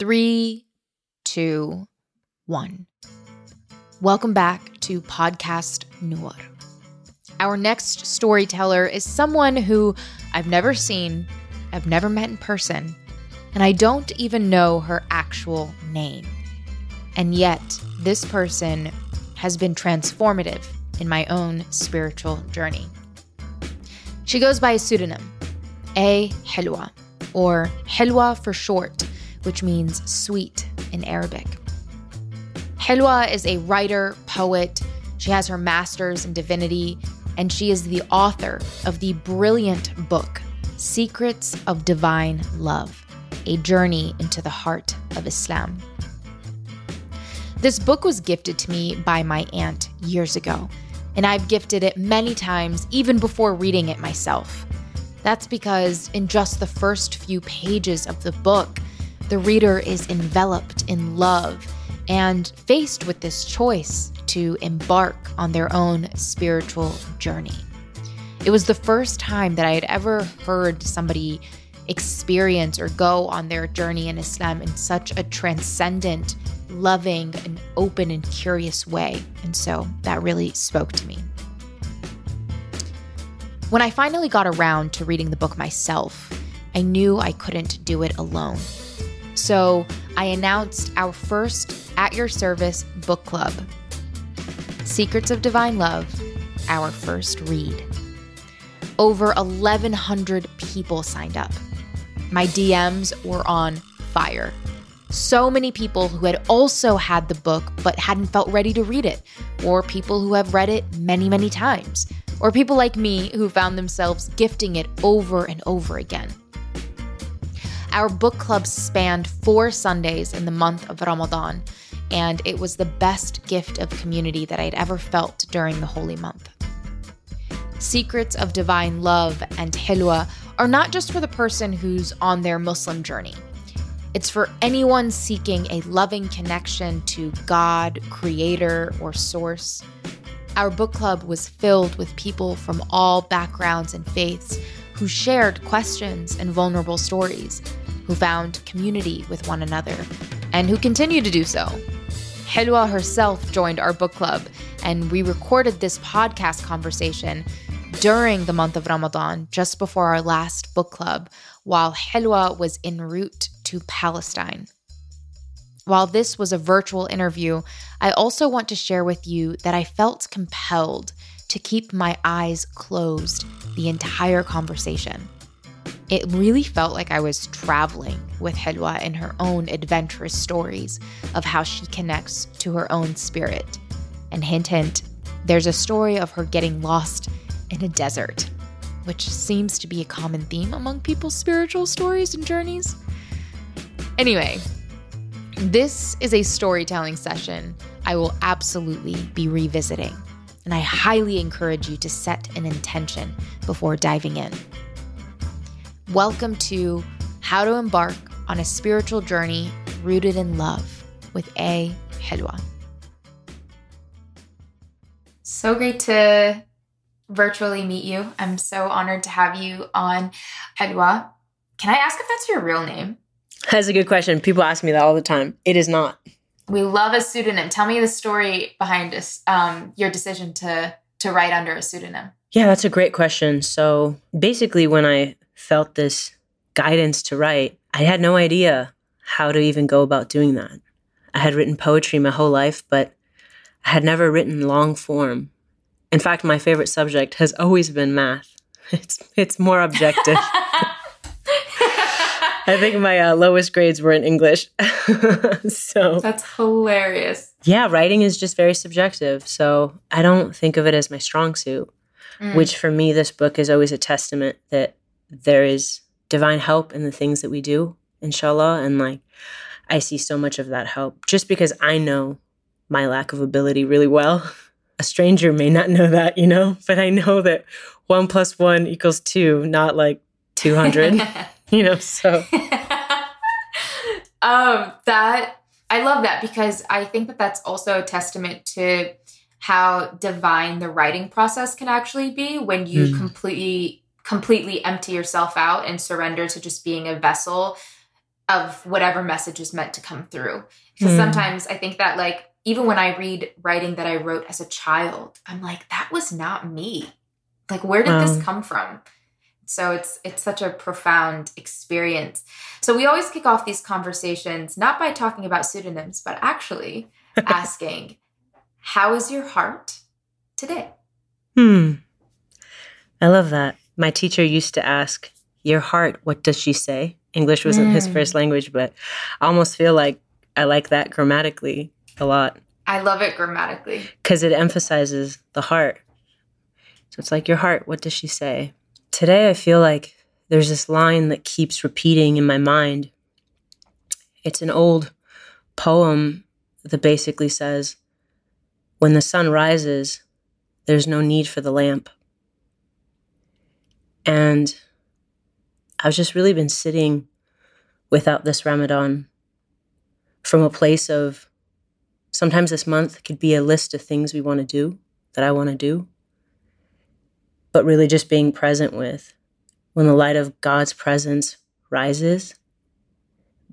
Three, two, one. Welcome back to Podcast Noor. Our next storyteller is someone who I've never seen, I've never met in person, and I don't even know her actual name. And yet, this person has been transformative in my own spiritual journey. She goes by a pseudonym, A. Helwa, or Helwa for short, which means sweet in Arabic. Helwa is a writer, poet. She has her master's in divinity, and she is the author of the brilliant book, Secrets of Divine Love A Journey into the Heart of Islam. This book was gifted to me by my aunt years ago, and I've gifted it many times even before reading it myself. That's because in just the first few pages of the book, the reader is enveloped in love and faced with this choice to embark on their own spiritual journey. It was the first time that I had ever heard somebody experience or go on their journey in Islam in such a transcendent, loving, and open and curious way. And so that really spoke to me. When I finally got around to reading the book myself, I knew I couldn't do it alone. So I announced our first At Your Service book club Secrets of Divine Love, our first read. Over 1,100 people signed up. My DMs were on fire. So many people who had also had the book but hadn't felt ready to read it, or people who have read it many, many times, or people like me who found themselves gifting it over and over again. Our book club spanned four Sundays in the month of Ramadan, and it was the best gift of community that I'd ever felt during the holy month. Secrets of Divine Love and Helwa are not just for the person who's on their Muslim journey. It's for anyone seeking a loving connection to God, Creator, or Source. Our book club was filled with people from all backgrounds and faiths who shared questions and vulnerable stories, who found community with one another, and who continue to do so. Helwa herself joined our book club, and we recorded this podcast conversation during the month of Ramadan, just before our last book club, while Helwa was en route to Palestine. While this was a virtual interview, I also want to share with you that I felt compelled to keep my eyes closed the entire conversation. It really felt like I was traveling with Helwa in her own adventurous stories of how she connects to her own spirit. And hint, hint, there's a story of her getting lost in a desert, which seems to be a common theme among people's spiritual stories and journeys. Anyway, this is a storytelling session I will absolutely be revisiting, and I highly encourage you to set an intention before diving in. Welcome to How to Embark on a Spiritual Journey Rooted in Love with A. Helwa. So great to virtually meet you. I'm so honored to have you on Helwa. Can I ask if that's your real name? That's a good question. People ask me that all the time. It is not. We love a pseudonym. Tell me the story behind this, um, your decision to to write under a pseudonym. Yeah, that's a great question. So basically, when I felt this guidance to write, I had no idea how to even go about doing that. I had written poetry my whole life, but I had never written long form. In fact, my favorite subject has always been math. It's it's more objective. I think my uh, lowest grades were in English. so That's hilarious. yeah, writing is just very subjective. So I don't think of it as my strong suit, Mm. which for me, this book is always a testament that there is divine help in the things that we do, inshallah. And like, I see so much of that help just because I know my lack of ability really well. A stranger may not know that, you know, but I know that one plus one equals two, not like 200, you know, so. um, that I love that because I think that that's also a testament to how divine the writing process can actually be when you Mm. completely completely empty yourself out and surrender to just being a vessel of whatever message is meant to come through. Because mm. sometimes I think that like even when I read writing that I wrote as a child, I'm like, that was not me. Like, where did um, this come from? So it's it's such a profound experience. So we always kick off these conversations not by talking about pseudonyms, but actually asking, "How is your heart today?" Hmm. I love that. My teacher used to ask, "Your heart, what does she say?" English wasn't mm. his first language, but I almost feel like I like that grammatically a lot. I love it grammatically because it emphasizes the heart. So it's like your heart. What does she say? Today, I feel like there's this line that keeps repeating in my mind. It's an old poem that basically says, When the sun rises, there's no need for the lamp. And I've just really been sitting without this Ramadan from a place of sometimes this month could be a list of things we want to do that I want to do but really just being present with when the light of God's presence rises.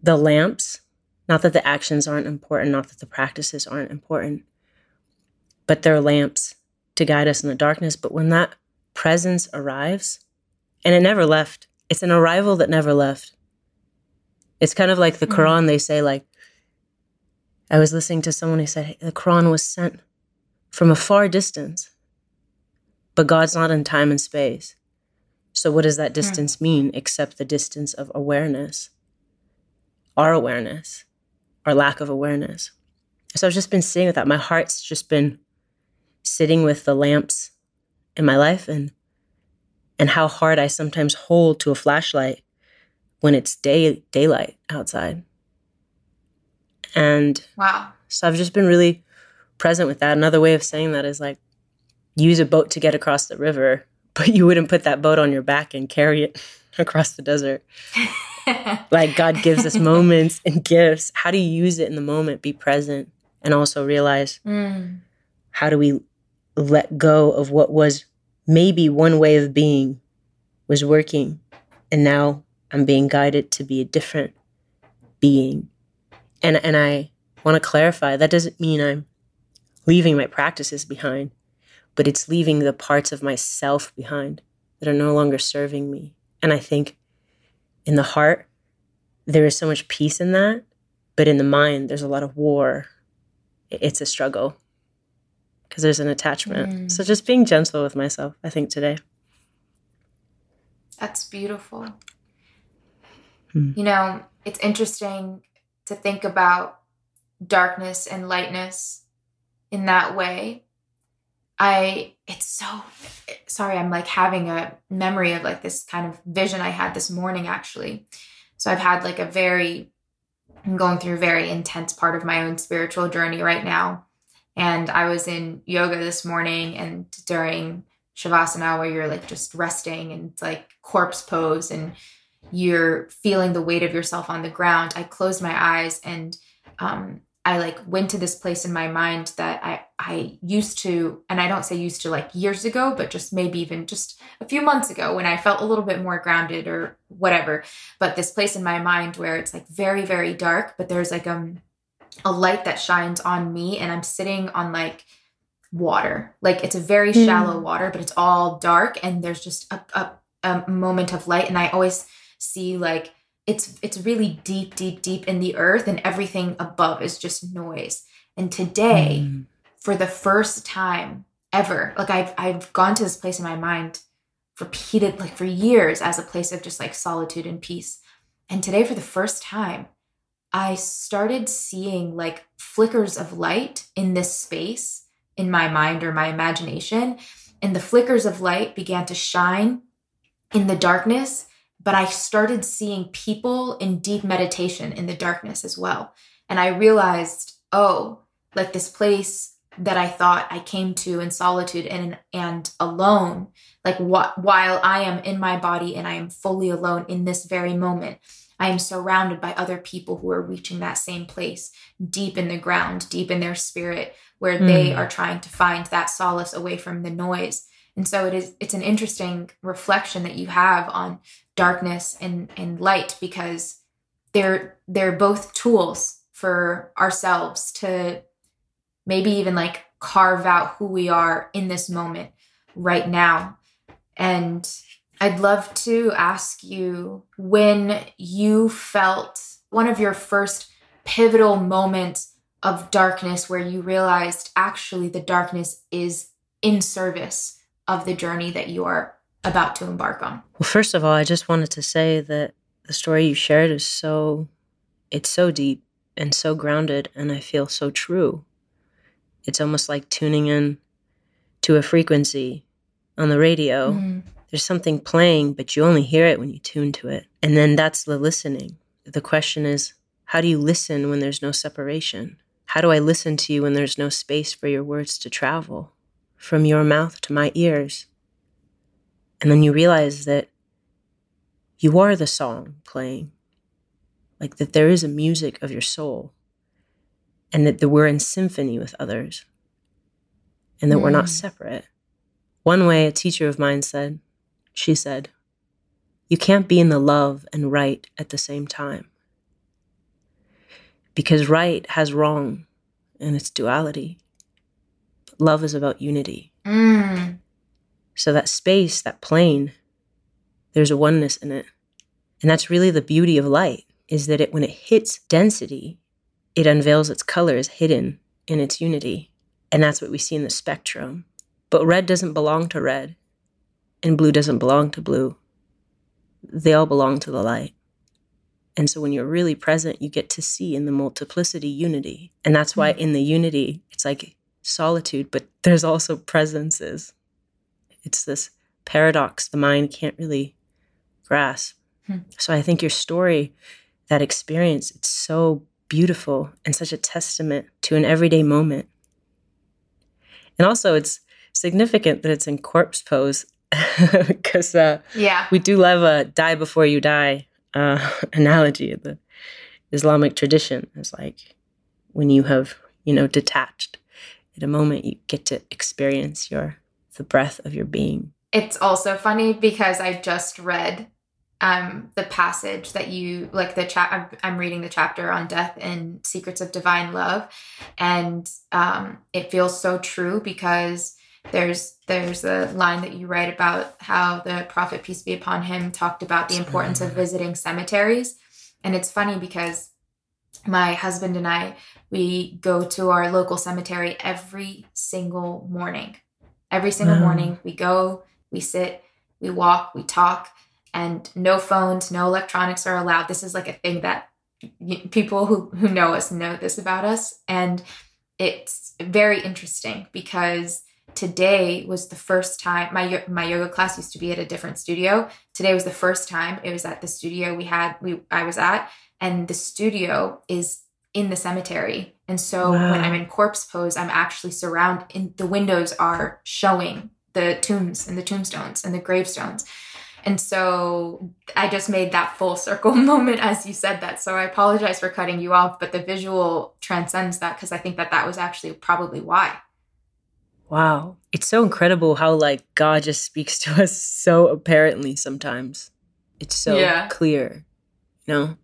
The lamps, not that the actions aren't important, not that the practices aren't important, but they're lamps to guide us in the darkness. But when that presence arrives, and it never left, it's an arrival that never left. It's kind of like the mm-hmm. Quran, they say, like, I was listening to someone who said hey, the Quran was sent from a far distance but God's not in time and space. So, what does that hmm. distance mean except the distance of awareness? Our awareness, our lack of awareness. So, I've just been sitting with that. My heart's just been sitting with the lamps in my life and and how hard I sometimes hold to a flashlight when it's day daylight outside. And wow. So I've just been really present with that. Another way of saying that is like use a boat to get across the river, but you wouldn't put that boat on your back and carry it across the desert. like God gives us moments and gifts. How do you use it in the moment? Be present and also realize mm. how do we let go of what was maybe one way of being was working and now I'm being guided to be a different being. And and I want to clarify that doesn't mean I'm leaving my practices behind but it's leaving the parts of myself behind that are no longer serving me. And I think in the heart, there is so much peace in that, but in the mind, there's a lot of war. It's a struggle because there's an attachment. Mm. So just being gentle with myself, I think today. That's beautiful. Hmm. You know, it's interesting to think about darkness and lightness in that way I it's so sorry I'm like having a memory of like this kind of vision I had this morning actually. So I've had like a very I'm going through a very intense part of my own spiritual journey right now. And I was in yoga this morning and during shavasana where you're like just resting and like corpse pose and you're feeling the weight of yourself on the ground. I closed my eyes and um, I like went to this place in my mind that I I used to and I don't say used to like years ago but just maybe even just a few months ago when I felt a little bit more grounded or whatever. But this place in my mind where it's like very very dark but there's like um a light that shines on me and I'm sitting on like water. Like it's a very mm. shallow water but it's all dark and there's just a, a, a moment of light. And I always see like it's it's really deep deep deep in the earth and everything above is just noise. And today mm. for the first time ever like i've i've gone to this place in my mind repeated like for years as a place of just like solitude and peace. And today for the first time i started seeing like flickers of light in this space in my mind or my imagination. And the flickers of light began to shine in the darkness but I started seeing people in deep meditation in the darkness as well. And I realized, oh, like this place that I thought I came to in solitude and and alone, like what while I am in my body and I am fully alone in this very moment, I am surrounded by other people who are reaching that same place deep in the ground, deep in their spirit, where mm. they are trying to find that solace away from the noise. And so it is it's an interesting reflection that you have on darkness and and light because they're they're both tools for ourselves to maybe even like carve out who we are in this moment right now. And I'd love to ask you when you felt one of your first pivotal moments of darkness where you realized actually the darkness is in service of the journey that you are about to embark on? Well, first of all, I just wanted to say that the story you shared is so it's so deep and so grounded and I feel so true. It's almost like tuning in to a frequency on the radio. Mm-hmm. There's something playing, but you only hear it when you tune to it. And then that's the listening. The question is, how do you listen when there's no separation? How do I listen to you when there's no space for your words to travel from your mouth to my ears? And then you realize that you are the song playing, like that there is a music of your soul, and that we're in symphony with others, and that mm. we're not mm. separate. One way a teacher of mine said, she said, You can't be in the love and right at the same time because right has wrong and its duality. Love is about unity. Mm. So that space, that plane, there's a oneness in it. And that's really the beauty of light is that it when it hits density, it unveils its colors hidden in its unity. And that's what we see in the spectrum. But red doesn't belong to red, and blue doesn't belong to blue. They all belong to the light. And so when you're really present, you get to see in the multiplicity unity. And that's why mm. in the unity, it's like solitude, but there's also presences. It's this paradox the mind can't really grasp. Hmm. So I think your story, that experience, it's so beautiful and such a testament to an everyday moment. And also, it's significant that it's in corpse pose because uh, yeah, we do love a die before you die uh, analogy of the Islamic tradition. It's like when you have, you know, detached at a moment, you get to experience your the breath of your being. It's also funny because I just read um, the passage that you like the chat. I'm, I'm, reading the chapter on death and secrets of divine love, and um, it feels so true because there's there's a line that you write about how the prophet peace be upon him talked about the importance of visiting cemeteries and it's funny because my husband and I we go to our local cemetery every single morning. Every single morning we go we sit we walk we talk and no phones no electronics are allowed. This is like a thing that people who who know us know this about us and it's very interesting because today was the first time my my yoga class used to be at a different studio. Today was the first time it was at the studio we had we I was at and the studio is in the cemetery. And so wow. when I'm in corpse pose, I'm actually surrounded in the windows are showing the tombs and the tombstones and the gravestones. And so I just made that full circle moment as you said that. So I apologize for cutting you off, but the visual transcends that because I think that that was actually probably why. Wow. It's so incredible how like God just speaks to us so apparently sometimes. It's so yeah. clear, you know?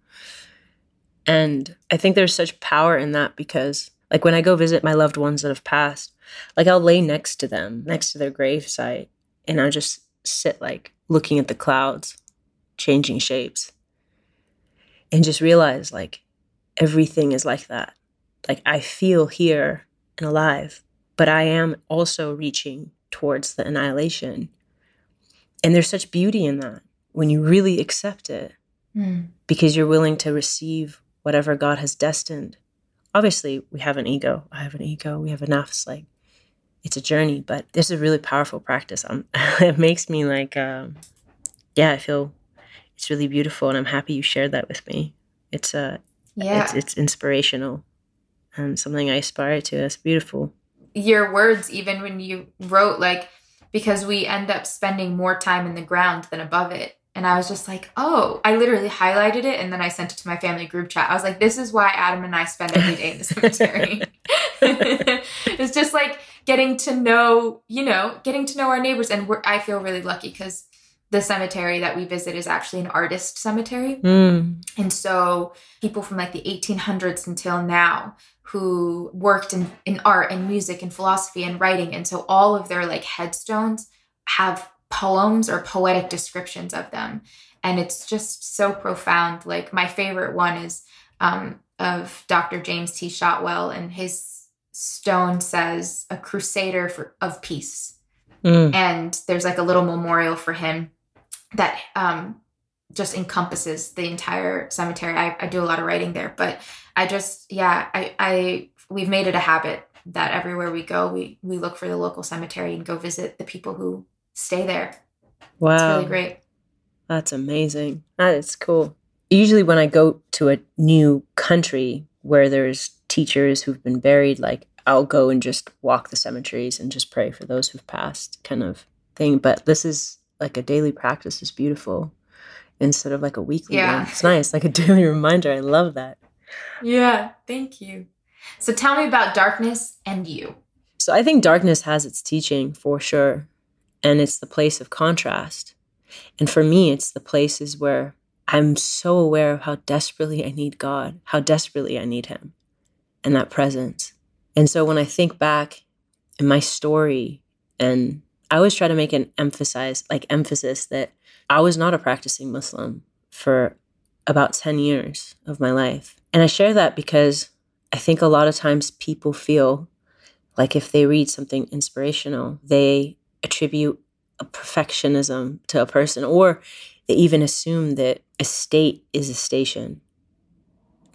And I think there's such power in that because like when I go visit my loved ones that have passed, like I'll lay next to them, next to their gravesite, and I'll just sit like looking at the clouds, changing shapes. And just realize like everything is like that. Like I feel here and alive but I am also reaching towards the annihilation. And there's such beauty in that when you really accept it mm. because you're willing to receive whatever God has destined. Obviously, we have an ego. I have an ego. We have a nafs. Like, it's a journey, but this is a really powerful practice. Um, it makes me like, um, yeah, I feel it's really beautiful, and I'm happy you shared that with me. It's uh, yeah, it's, it's inspirational and something I aspire to. It's beautiful your words even when you wrote like because we end up spending more time in the ground than above it and i was just like oh i literally highlighted it and then i sent it to my family group chat i was like this is why adam and i spend every day in the cemetery it's just like getting to know you know getting to know our neighbors and i feel really lucky because the cemetery that we visit is actually an artist cemetery. Mm. And so people from like the 1800s until now who worked in, in art and music and philosophy and writing. And so all of their like headstones have poems or poetic descriptions of them. And it's just so profound. Like my favorite one is um, of Dr. James T. Shotwell, and his stone says, a crusader for, of peace. Mm. And there's like a little memorial for him that um, just encompasses the entire cemetery. I, I do a lot of writing there, but I just, yeah, I, I, we've made it a habit that everywhere we go, we, we look for the local cemetery and go visit the people who stay there. Wow. It's really great. That's amazing. That is cool. Usually, when I go to a new country where there's teachers who've been buried, like I'll go and just walk the cemeteries and just pray for those who've passed, kind of thing. But this is like a daily practice, is beautiful instead of like a weekly Yeah. one. It's nice, like a daily reminder. I love that. Yeah, thank you. So tell me about darkness and you. So I think darkness has its teaching for sure. And it's the place of contrast. And for me, it's the places where I'm so aware of how desperately I need God, how desperately I need Him, and that presence. And so when I think back in my story, and I always try to make an emphasize, like emphasis that I was not a practicing Muslim for about 10 years of my life. And I share that because I think a lot of times people feel like if they read something inspirational, they attribute a perfectionism to a person, or they even assume that a state is a station,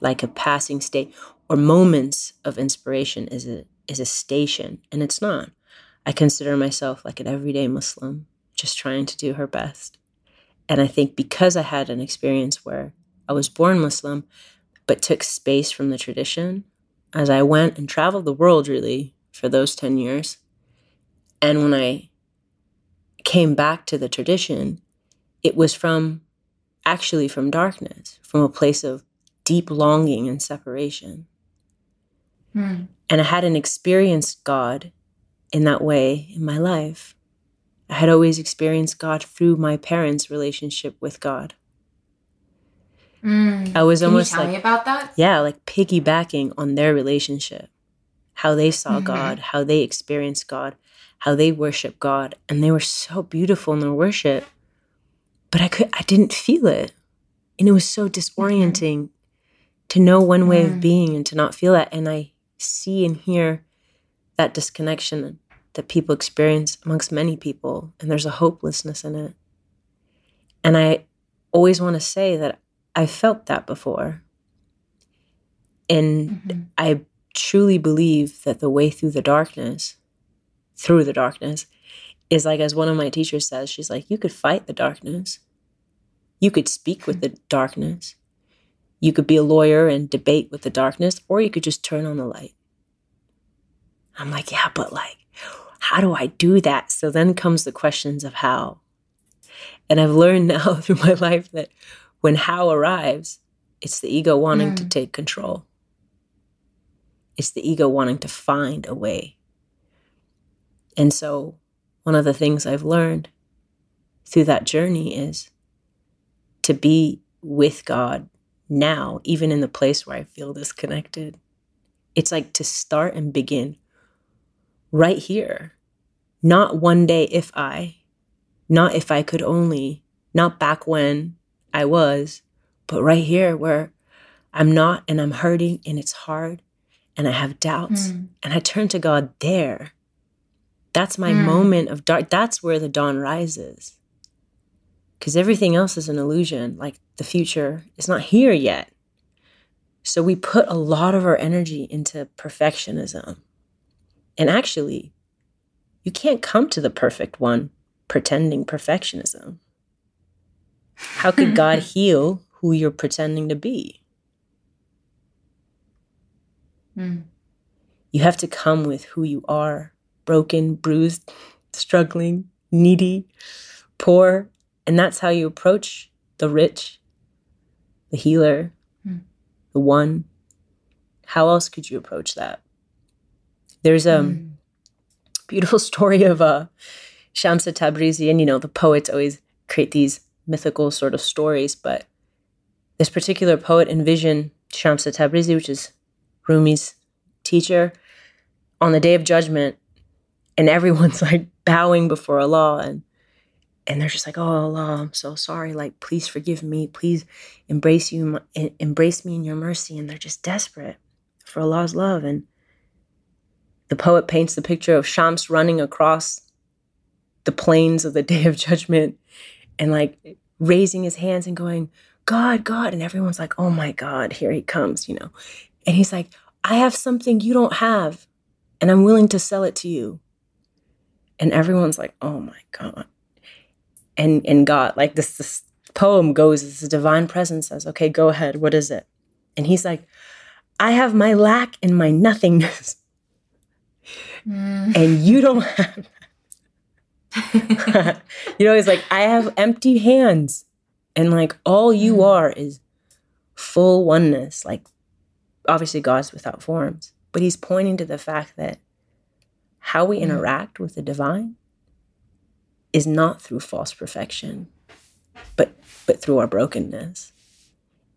like a passing state, or moments of inspiration is a is a station, and it's not. I consider myself like an everyday Muslim, just trying to do her best. And I think because I had an experience where I was born Muslim, but took space from the tradition, as I went and traveled the world really for those 10 years. And when I came back to the tradition, it was from actually from darkness, from a place of deep longing and separation. Hmm. And I hadn't experienced God in that way in my life. I had always experienced God through my parents' relationship with God. Mm. I was Can almost like me about that? yeah, like piggybacking on their relationship, how they saw Mhm. God, how they experienced God, how they worship God, and they were so beautiful in their worship, but I could I didn't feel it, and it was so disorienting to know one way of Mm. being and to not feel that, and I see and hear that disconnection that people experience amongst many people, and there's a hopelessness in it, and I always want to say that I felt that before. And Mhm. I truly believe that the way through the darkness, through the darkness, is like, as one of my teachers says, she's like, you could fight the darkness. You could speak with the darkness. You could be a lawyer and debate with the darkness, or you could just turn on the light. I'm like, yeah, but like, how do I do that? So then comes the questions of how. And I've learned now through my life that when how arrives, it's the ego wanting to Mm. take control. It's the ego wanting to find a way. And so, one of the things I've learned through that journey is to be with God now, even in the place where I feel disconnected. It's like to start and begin right here. Not one day if I, not if I could only, not back when I was, but right here where I'm not and I'm hurting and it's hard and I have doubts Mm. and I turn to God there. That's my Mm. moment of dark. That's where the dawn rises. Because everything else is an illusion. Like the future is not here yet. So we put a lot of our energy into perfectionism. And actually, you can't come to the perfect one pretending perfectionism. How could God heal who you're pretending to be? Mm. You have to come with who you are broken, bruised, struggling, needy, poor. And that's how you approach the rich, the healer, Hmm. the one. How else could you approach that? There's a Mm. beautiful story of uh, Shamsa Tabrizi, and you know, the poets always create these mythical sort of stories. But this particular poet envisioned Shamsa Tabrizi, which is Rumi's teacher, on the day of judgment, and everyone's like bowing before Allah and and they're just like, "Oh Allah, I'm so sorry. Like, please forgive me. Please embrace you, embrace me in your mercy." And they're just desperate for Allah's love. And the poet paints the picture of Shams running across the plains of the Day of Judgment, and like raising his hands and going, "God, God!" And everyone's like, "Oh my God, here he comes!" You know, and he's like, "I have something you don't have, and I'm willing to sell it to you." And everyone's like, "Oh my God." and and God. Like this this poem goes, this divine presence says, okay, go ahead. What is it? And he's like, I have my lack and my nothingness. Mm. And you don't have you know, he's like, I have empty hands. And like all you mm. are is full oneness. Like obviously God's without forms. But he's pointing to the fact that how we mm. interact with the divine is not through false perfection, but but through our brokenness.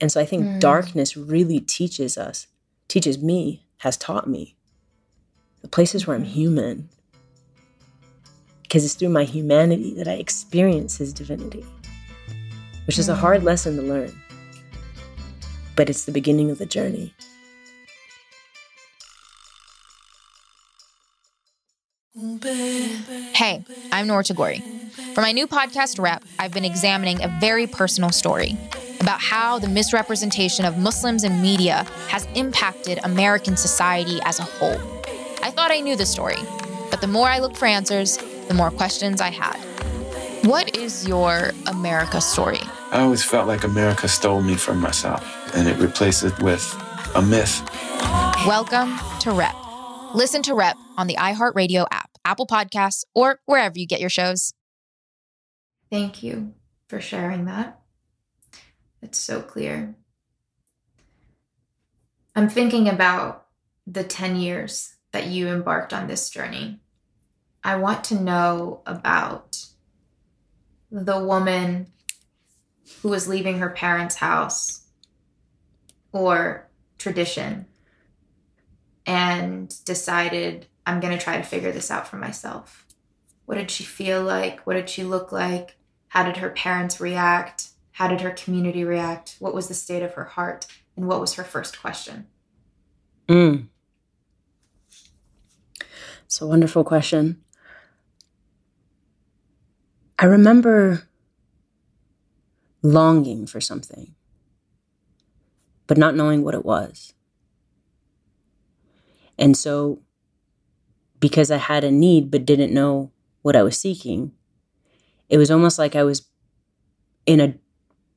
And so I think mm. darkness really teaches us, teaches me, has taught me the places where I'm mm-hmm. human. Because it's through my humanity that I experience his divinity, which is a hard mm. lesson to learn. But it's the beginning of the journey. Hey, I'm Noor Tagouri. For my new podcast, Rep, I've been examining a very personal story about how the misrepresentation of Muslims in media has impacted American society as a whole. I thought I knew the story, but the more I looked for answers, the more questions I had. What is your America story? I always felt like America stole me from myself and it replaced it with a myth. Welcome to Rep. Listen to Rep on the iHeartRadio app, Apple Podcasts, or wherever you get your shows. Thank you for sharing that. It's so clear. I'm thinking about the 10 years that you embarked on this journey. I want to know about the woman who was leaving her parents' house or tradition and decided I'm going to try to figure this out for myself. What did she feel like? What did she look like? How did her parents react? How did her community react? What was the state of her heart? And what was her first question? Mm. It's a wonderful question. I remember longing for something, but not knowing what it was. And so, because I had a need but didn't know what I was seeking, it was almost like I was in a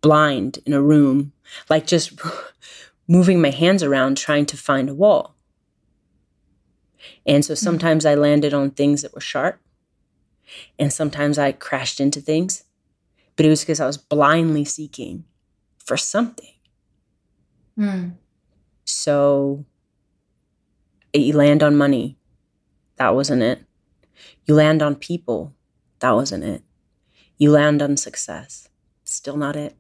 blind in a room, like just moving my hands around trying to find a wall. And so hmm. sometimes I landed on things that were sharp, and sometimes I crashed into things, but it was because I was blindly seeking for something. Mm. So you land on money. That wasn't it. You land on people. That wasn't it. You land on success. Still not it.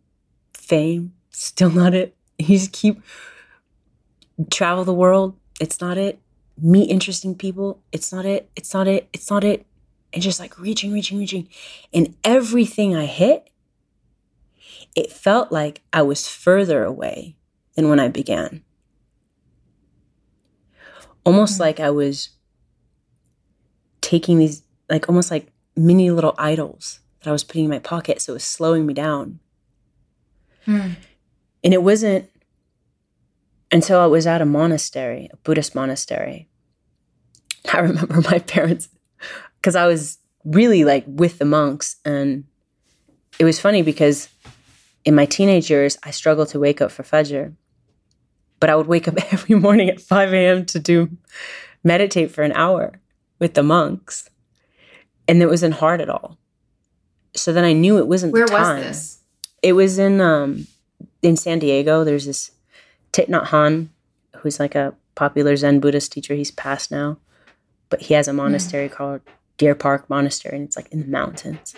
Fame. Still not it. You just keep travel the world. It's not it. Meet interesting people. It's not it. It's not it. It's not it. And just like reaching, reaching, reaching. And everything I hit, it felt like I was further away than when I began almost mm-hmm. like I was taking these, like almost like mini little idols that I was putting in my pocket. So it was slowing me down. Mm. And it wasn't until I was at a monastery, a Buddhist monastery. I remember my parents, because I was really like with the monks. And it was funny because in my teenage years, I struggled to wake up for Fajr but I would wake up every morning at 5 a.m. to do meditate for an hour with the monks. And it wasn't hard at all. So then I knew it wasn't Where was this? It was in um in San Diego. There's this Thich Nhat Hanh, who's like a popular Zen Buddhist teacher. He's passed now. But he has a hmm. monastery mm. called Deer Park Monastery, and it's like in the mountains.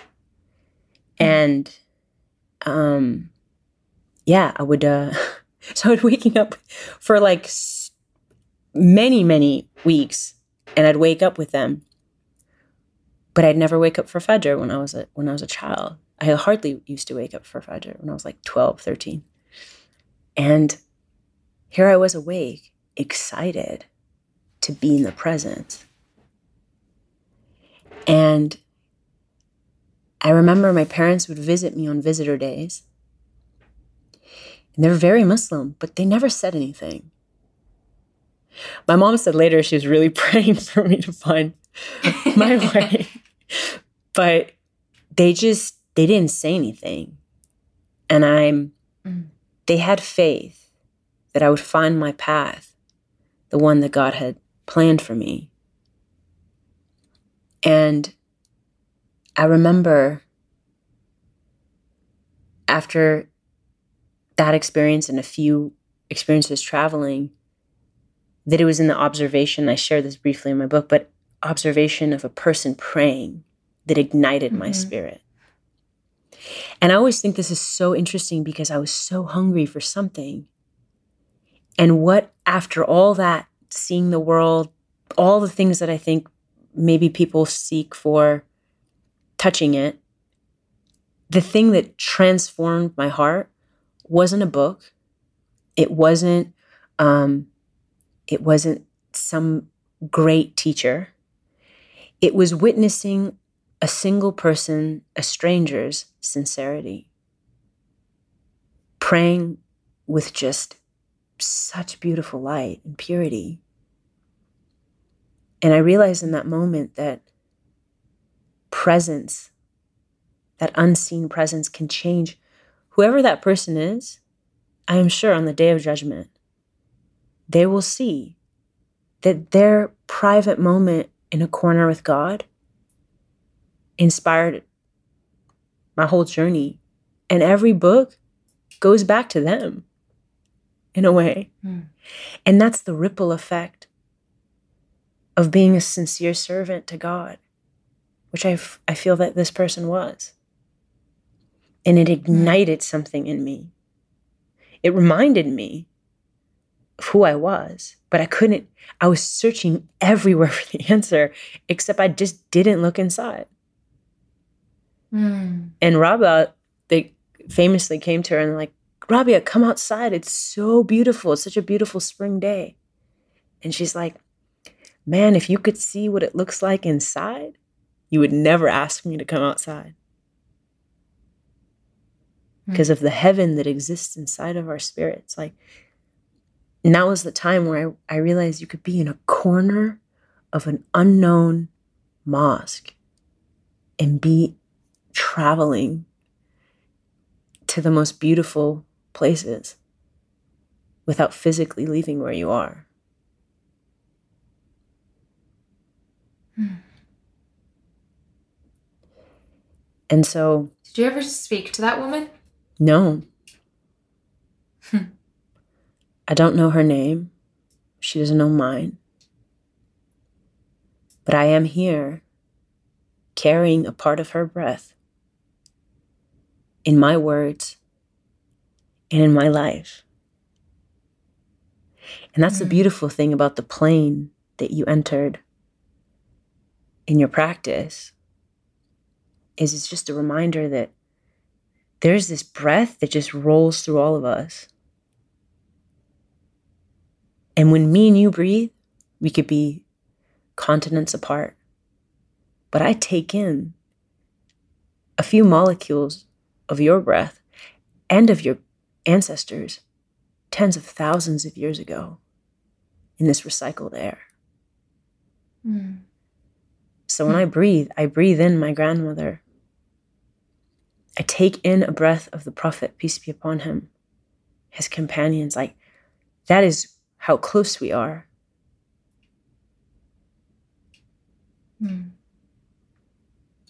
And um yeah, I would uh so I was waking up for like many many weeks and I'd wake up with them. But I'd never wake up for Fajr when I was a when I was a child. I hardly used to wake up for Fajr when I was like 12, 13. And here I was awake, excited to be in the present. And I remember my parents would visit me on visitor days. And they're very Muslim, but they never said anything. My mom said later she was really praying for me to find my way. But they just they didn't say anything. And I'm Mm. they had faith that I would find my path, the one that God had planned for me. And I remember after that experience and a few experiences traveling, that it was in the observation, I share this briefly in my book, but observation of a person praying that ignited my Mhm. spirit. And I always think this is so interesting because I was so hungry for something. And what, after all that, seeing the world, all the things that I think maybe people seek for, touching it, the thing that transformed my heart wasn't a book. It wasn't, um, it wasn't some great teacher. It was witnessing a single person, a stranger's sincerity, praying with just such beautiful light and purity. And I realized in that moment that presence, that unseen presence, can change whoever that person is. I am sure on the day of judgment, they will see that their private moment in a corner with God inspired my whole journey. And every book goes back to them in a way. Hmm. And that's the ripple effect of being a sincere servant to God, which i I feel that this person was. And it ignited something in me. It reminded me of who I was, but I couldn't, I was searching everywhere for the answer, except I just didn't look inside. Mm. And Rabia, they famously came to her and like, Rabia, come outside. It's so beautiful. It's such a beautiful spring day. And she's like, Man, if you could see what it looks like inside, you would never ask me to come outside. Because of the heaven that exists inside of our spirits. Like, now is the time where I, I realized you could be in a corner of an unknown mosque and be traveling to the most beautiful places without physically leaving where you are. Hmm. And so, Did you ever speak to that woman? No. Hmm. I don't know her name. She doesn't know mine. But I am here carrying a part of her breath in my words and in my life. And that's the Mm. beautiful thing about the plane that you entered in your practice is it's just a reminder that there's this breath that just rolls through all of us. And when me and you breathe, we could be continents apart. But I take in a few molecules of your breath and of your ancestors tens of thousands of years ago in this recycled air. Mm. So when I breathe, I breathe in my grandmother. I take in a breath of the Prophet, peace be upon him, his companions. Like, that is how close we are. Mm.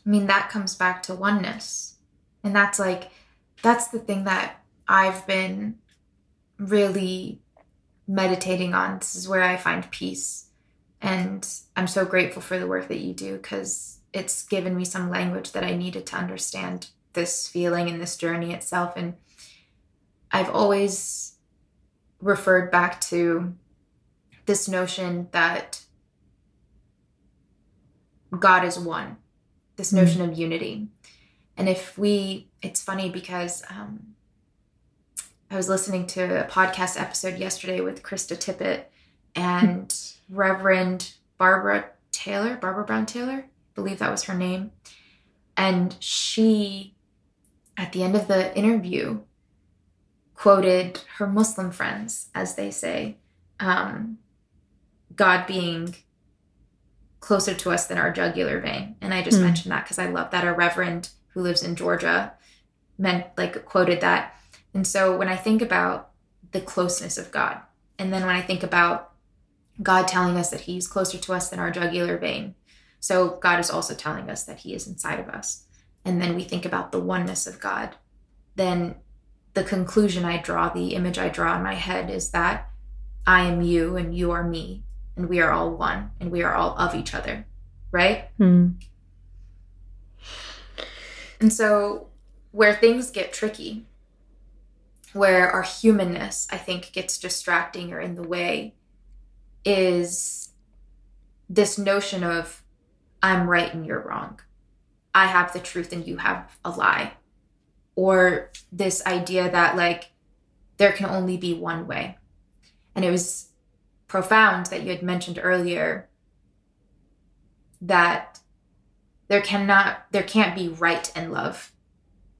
I mean, that comes back to oneness. And that's like, that's the thing that I've been really meditating on. This is where I find peace. And I'm so grateful for the work that you do because it's given me some language that I needed to understand this feeling and this journey itself. And I've always referred back to this notion that God is one, this Mm. notion of unity. And if we, it's funny because um, I was listening to a podcast episode yesterday with Krista Tippett and Reverend Barbara Taylor, Barbara Brown Taylor, I believe that was her name. And she, at the end of the interview, quoted her Muslim friends, as they say, um, God being closer to us than our jugular vein. And I just Hmm. mentioned that because I love that a reverend who lives in Georgia meant like quoted that. And so when I think about the closeness of God, and then when I think about God telling us that he's closer to us than our jugular vein, so God is also telling us that he is inside of us. And then we think about the oneness of God, then the conclusion I draw, the image I draw in my head is that I am you and you are me, and we are all one, and we are all of each other, right? Hmm. And so, where things get tricky, where our humanness, I think, gets distracting or in the way, is this notion of I'm right and you're wrong. I have the truth and you have a lie. Or this idea that, like, there can only be one way. And it was profound that you had mentioned earlier that there cannot there can't be right and love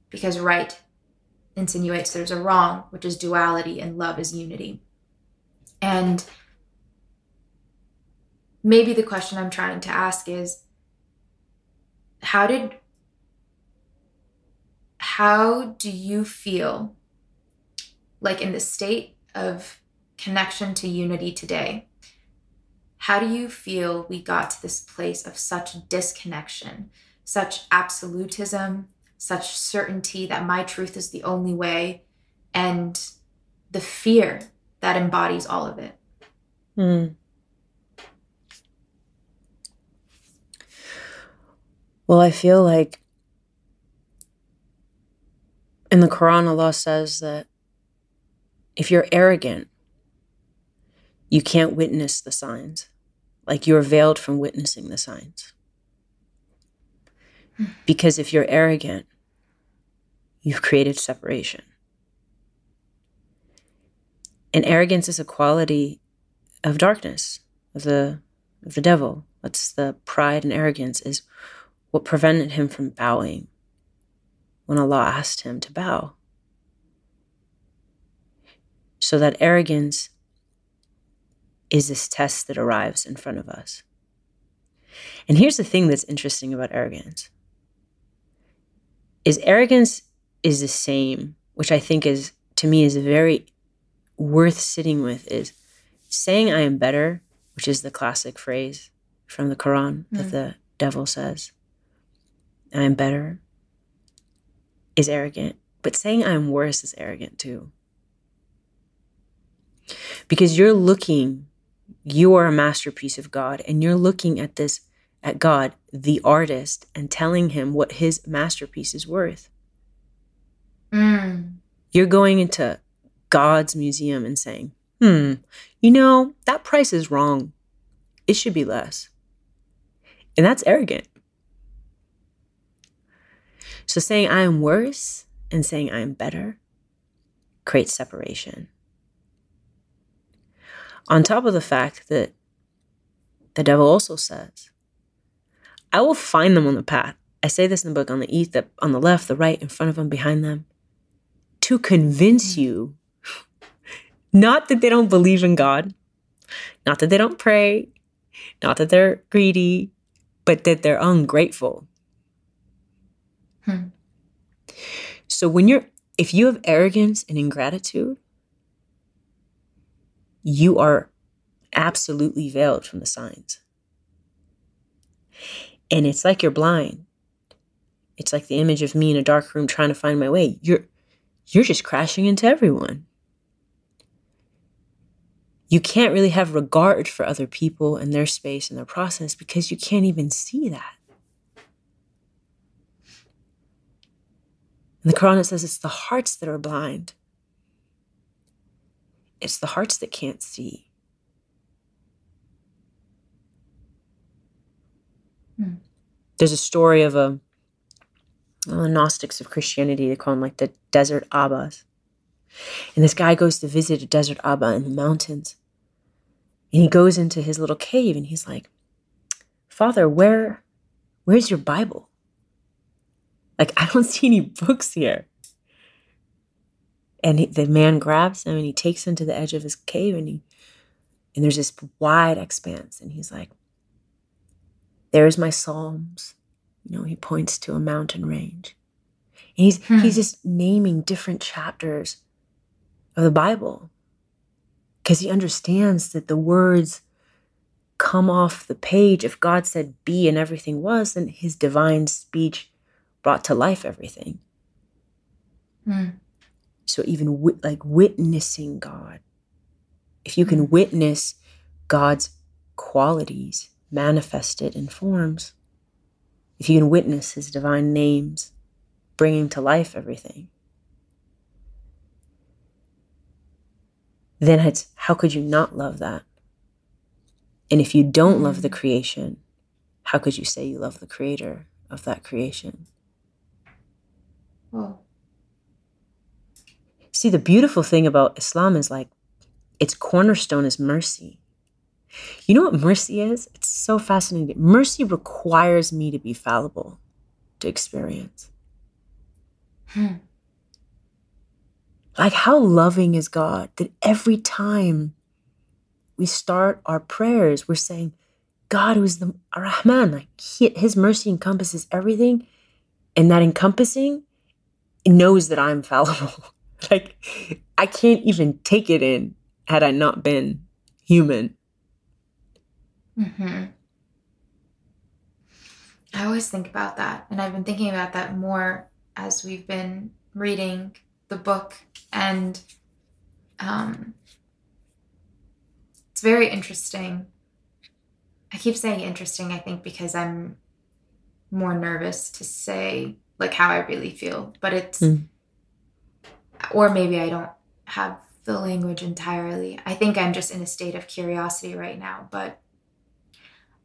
because right insinuates there's a wrong which is duality and love is unity and maybe the question i'm trying to ask is how did how do you feel like in the state of connection to unity today how do you feel we got to this place of such disconnection, such absolutism, such certainty that my truth is the only way, and the fear that embodies all of it? Hmm. Well, I feel like in the Quran, Allah says that if you're arrogant, you can't witness the signs. Like you're veiled from witnessing the signs. Hmm. Because if you're arrogant, you've created separation. And arrogance is a quality of darkness, of the of the devil. That's the pride and arrogance is what prevented him from bowing when Allah asked him to bow. So that arrogance is this test that arrives in front of us. And here's the thing that's interesting about arrogance. Is arrogance is the same, which I think is to me is very worth sitting with is saying I am better, which is the classic phrase from the Quran that Mm. the devil says. I am better is arrogant, but saying I am worse is arrogant too. Because you're looking, you are a masterpiece of God, and you're looking at this, at God, the artist, and telling him what his masterpiece is worth. Mm. You're going into God's museum and saying, hmm, you know, that price is wrong. It should be less. And that's arrogant. So saying I am worse and saying I am better creates separation. On top of the fact that the devil also says, I will find them on the path. I say this in the book on the east, the, on the left, the right, in front of them, behind them, to convince you not that they don't believe in God, not that they don't pray, not that they're greedy, but that they're ungrateful. Hmm. So when you're, if you have arrogance and ingratitude, you are absolutely veiled from the signs. And it's like you're blind. It's like the image of me in a dark room trying to find my way. You're you're just crashing into everyone. You can't really have regard for other people and their space and their process because you can't even see that. In the Quran, says it's the hearts that are blind. It's the hearts that can't see. Hmm. There's a story of a well, the Gnostics of Christianity, they call them like the desert Abbas. And this guy goes to visit a desert Abba in the mountains. And he goes into his little cave and he's like, Father, where where's your Bible? Like, I don't see any books here. And he, the man grabs him and he takes him to the edge of his cave and he and there's this wide expanse and he's like, There's my Psalms. You know, he points to a mountain range. And he's Hmm. he's just naming different chapters of the Bible. Because he understands that the words come off the page. If God said be and everything was, then his divine speech brought to life everything. Hmm. So even wi- like witnessing God, if you can witness God's qualities manifested in forms, if you can witness his divine names bringing to life everything, then it's how could you not love that? And if you don't love the creation, how could you say you love the creator of that creation? See, the beautiful thing about Islam is like its cornerstone is mercy. You know what mercy is? It's so fascinating. Mercy requires me to be fallible to experience. Hmm. Like, how loving is God that every time we start our prayers, we're saying, God, who's the Rahman, like he, His mercy encompasses everything, and that encompassing knows that I'm fallible. like, I can't even take it in had I not been human. hmm I always think about that, and I've been thinking about that more as we've been reading the book, and um, it's very interesting. I keep saying interesting, I think, because I'm more nervous to say like how I really feel, but it's, Mm. or maybe I don't have the language entirely. I think I'm just in a state of curiosity right now, but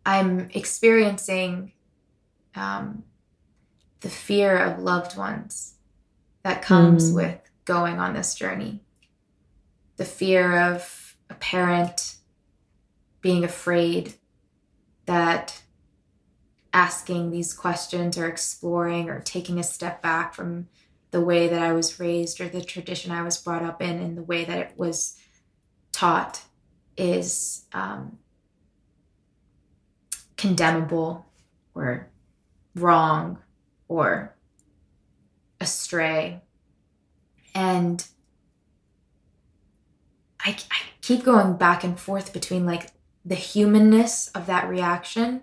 I'm experiencing um, the fear of loved ones that comes Mm. with going on this journey. The fear of a parent being afraid that asking these questions or exploring or taking a step back from the way that I was raised or the tradition I was brought up in and the way that it was taught is um, condemnable or wrong or astray. And I, I keep going back and forth between like the humanness of that reaction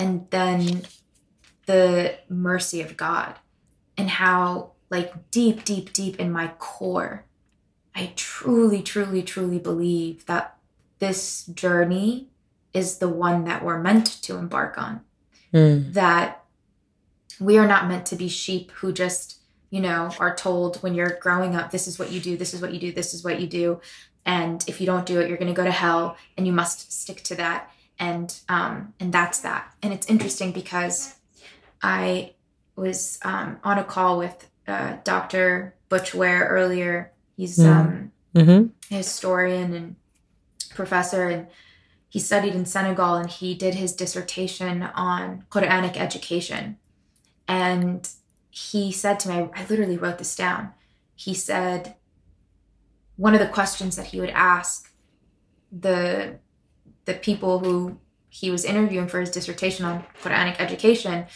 and then the mercy of God and how like deep deep deep in my core I truly truly truly believe that this journey is the one that we're meant to embark on Mm. that we are not meant to be sheep who just you know are told when you're growing up this is what you do this is what you do this is what you do and if you don't do it you're going to go to hell and you must stick to that and um and that's that and it's interesting because i was um on a call with uh, dr butch ware earlier he's Mm. um Mm-hmm. a historian and professor and he studied in Senegal and he did his dissertation on Quranic education. And he said to me, I literally wrote this down. He said, one of the questions that he would ask the the people who he was interviewing for his dissertation on Quranic education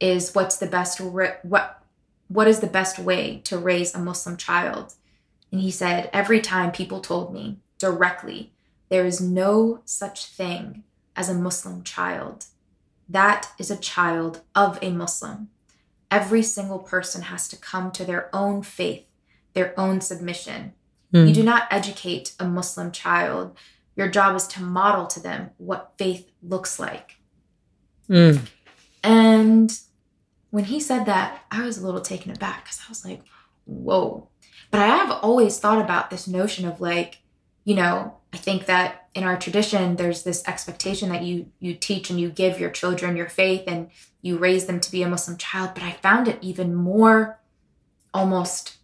is what's the best what what is the best way to raise a Muslim child? And he said, every time people told me directly, there is no such thing as a Muslim child. That is a child of a Muslim. Every single person has to come to their own faith, their own submission. Mm. You do not educate a Muslim child. Your job is to model to them what faith looks like. Mm. And when he said that, I was a little taken aback because I was like, whoa. But I have always thought about this notion of like, you know, I think that in our tradition, there's this expectation that you you teach and you give your children your faith and you raise them to be a Muslim child. But I found it even more almost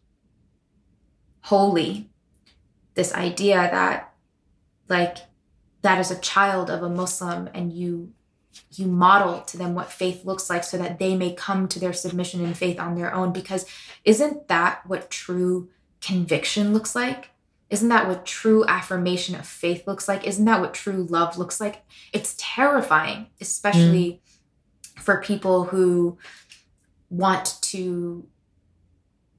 holy. This idea that like that is a child of a Muslim and you you model to them what faith looks like so that they may come to their submission in faith on their own. Because isn't that what true conviction looks like? Isn't that what true affirmation of faith looks like? Isn't that what true love looks like? It's terrifying especially mm. for people who want to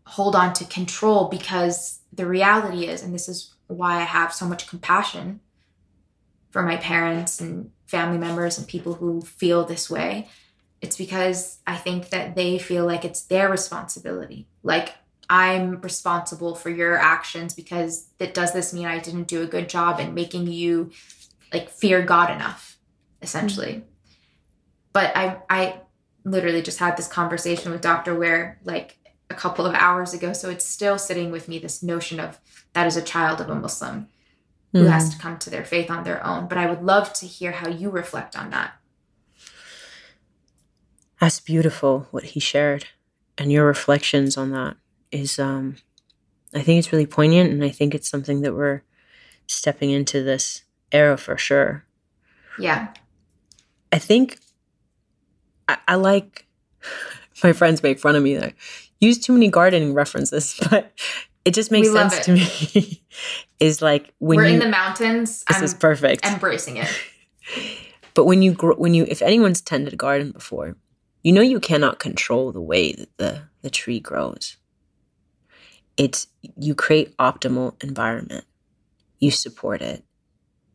hold on to control because the reality is and this is why i have so much compassion for my parents and family members and people who feel this way, it's because I think that they feel like it's their responsibility. Like, I'm responsible for your actions because that does this mean I didn't do a good job in making you like fear God enough, essentially. Mm-hmm. But I I literally just had this conversation with Dr. Ware like a couple of hours ago. So it's still sitting with me this notion of that is a child of a Muslim who mm. has to come to their faith on their own. But I would love to hear how you reflect on that. That's beautiful what he shared. And your reflections on that is um I think it's really poignant and I think it's something that we're stepping into this era for sure. Yeah. I think I, I like my friends make fun of me that I use too many gardening references, but it just makes sense to me. is like when we're you, in the mountains. This I'm is perfect. Embracing it. but when you grow, when you, if anyone's tended a garden before, you know you cannot control the way that the the tree grows. It's you create optimal environment. You support it.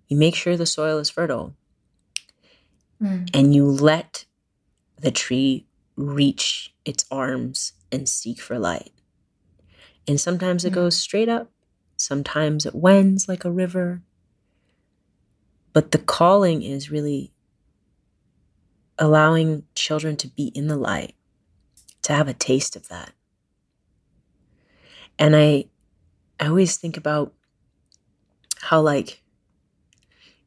You make sure the soil is fertile. Mm. And you let the tree reach its arms and seek for light. And sometimes it mm. goes straight up, sometimes it wends like a river. But the calling is really allowing children to be in the light, to have a taste of that. And I I always think about how like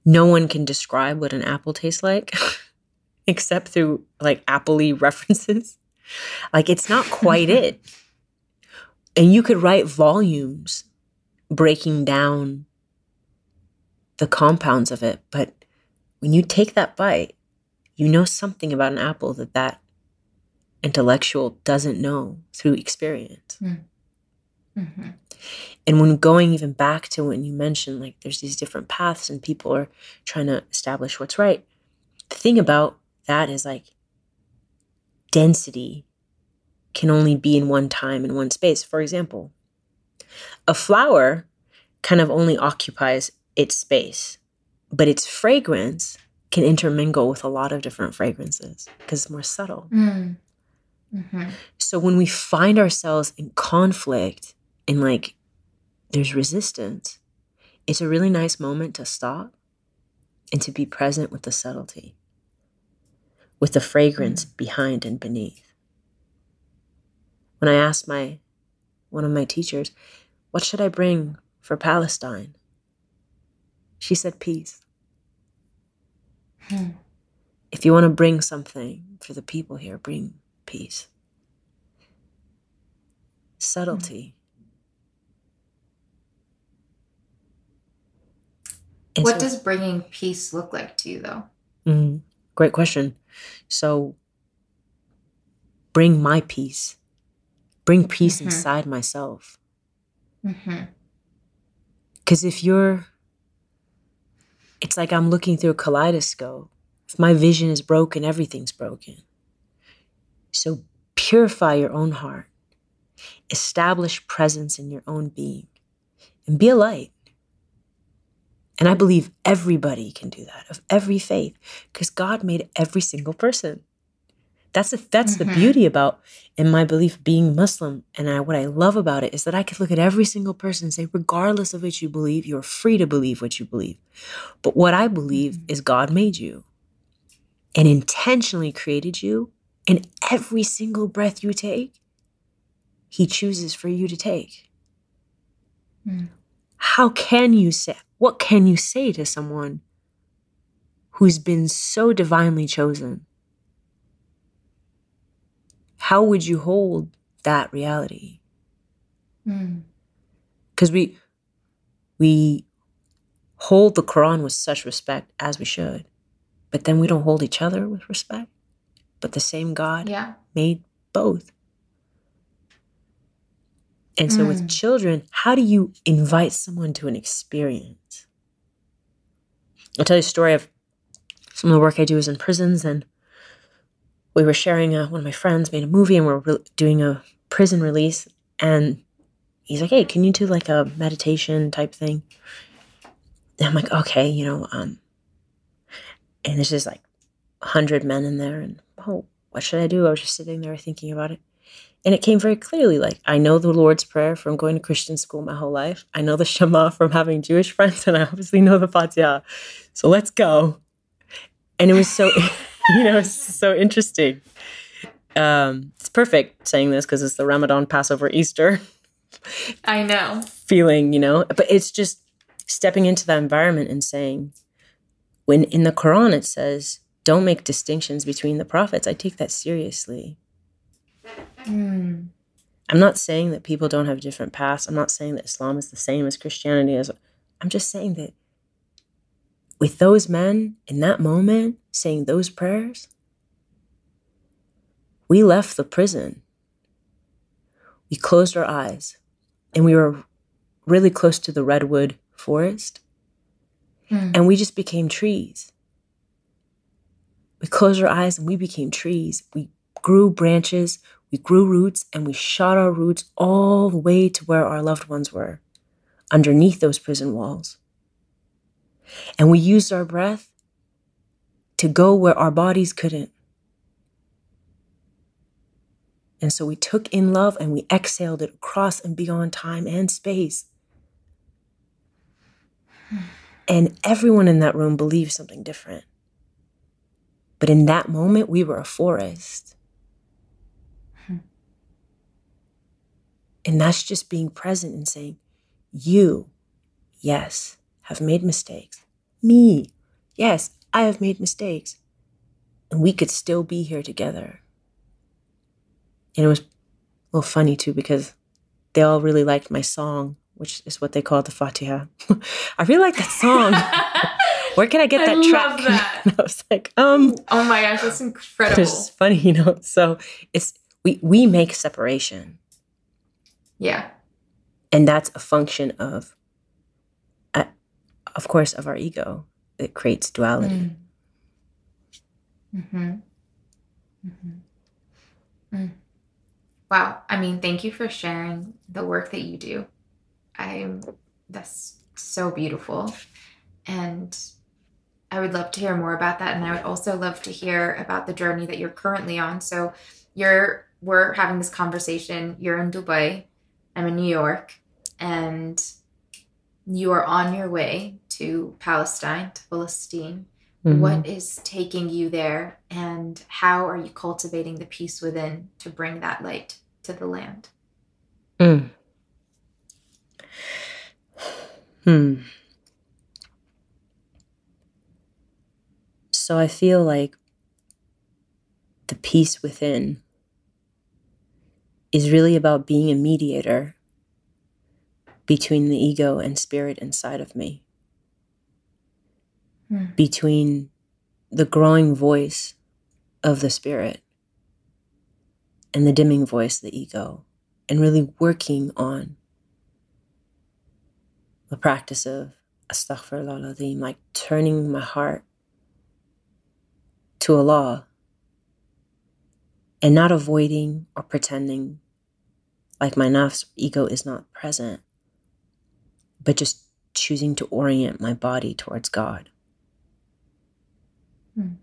no one can describe what an apple tastes like except through like appley references. Like it's not quite it. And you could write volumes breaking down the compounds of it. But when you take that bite, you know something about an apple that that intellectual doesn't know through experience. Mm. Mm-hmm. And when going even back to when you mentioned, like, there's these different paths and people are trying to establish what's right. The thing about that is like density can only be in one time and one space. For example, a flower kind of only occupies its space, but its fragrance can intermingle with a lot of different fragrances because it's more subtle. Mm. Mm-hmm. So when we find ourselves in conflict and like there's resistance, it's a really nice moment to stop and to be present with the subtlety, with the fragrance behind and beneath when I asked my one of my teachers, "What should I bring for Palestine?" She said, "Peace." Hmm. If you want to bring something for the people here, bring peace. Subtlety. Hmm. What so, does bringing peace look like to you, though? Mm, great question. So, bring my peace bring peace mm-hmm. inside myself. Because mm-hmm. if you're, it's like I'm looking through a kaleidoscope. If my vision is broken, everything's broken. So purify your own heart, establish presence in your own being, and be a light. And I believe everybody can do that of every faith because God made every single person. That's a, that's mm-hmm. the beauty about, in my belief, being Muslim. And I, what I love about it is that I can look at every single person and say, regardless of what you believe, you're free to believe what you believe. But what I believe mm-hmm. is God made you and intentionally created you And every single breath you take, He chooses for you to take. Mm. How can you say, what can you say to someone who's been so divinely chosen? How would you hold that reality? Mm. Because we, we hold the Quran with such respect as we should, but then we don't hold each other with respect. But the same God Yeah. made both. And so with Mm. children, how do you invite someone to an experience? I'll tell you a story of some of the work I do is in prisons, and we were sharing. A, one of my friends made a movie, and we're re- doing a prison release, and he's like, "Hey, can you do like a meditation type thing?" And I'm like, "Okay, you know." Um, and there's just like hundred men in there, and oh, what should I do? I was just sitting there thinking about it. And it came very clearly like, I know the Lord's Prayer from going to Christian school my whole life. I know the Shema from having Jewish friends, and I obviously know the Fatiha. So let's go. And it was so, you know, it's so interesting. Um, it's perfect saying this because it's the Ramadan, Passover, Easter I know. feeling, you know, but it's just stepping into that environment and saying, when in the Quran it says, don't make distinctions between the prophets, I take that seriously. Mm. I'm not saying that people don't have different paths. I'm not saying that Islam is the same as Christianity is. I'm just saying that with those men in that moment saying those prayers, we left the prison. We closed our eyes and we were really close to the redwood forest Mm. and we just became trees. We closed our eyes and we became trees. We grew branches, we grew roots, and we shot our roots all the way to where our loved ones were, underneath those prison walls. And we used our breath to go where our bodies couldn't. And so we took in love and we exhaled it across and beyond time and space. And everyone in that room believed something different. But in that moment, we were a forest. And that's just being present and saying, You, yes, have made mistakes. Me, yes, I have made mistakes. And we could still be here together. And it was a little funny too because they all really liked my song, which is what they call the Fatiha. I really like that song. Where can I get I that love track? that. And I was like, um, Oh my gosh, that's incredible. it's funny, you know. So it's we we make separation, yeah. and that's a function of, uh, of course, of our ego. It creates duality. Mm-hmm. Mm-hmm. Mm. Wow. I mean, thank you for sharing the work that you do. I'm that's so beautiful. And I would love to hear more about that. And I would also love to hear about the journey that you're currently on. So you're we're having this conversation. You're in Dubai. I'm in New York. And you are on your way to Palestine, to Palestine. Mhm. What is taking you there, and how are you cultivating the peace within to bring that light to the land? Mm. Hmm. So I feel like the peace within is really about being a mediator between the ego and spirit inside of me, Hmm. between the growing voice of the spirit and the dimming voice, of the ego, and really working on the practice of astaghfirullah like turning my heart to Allah and not avoiding or pretending like my nafs ego is not present, but just choosing to orient my body towards God. Hmm.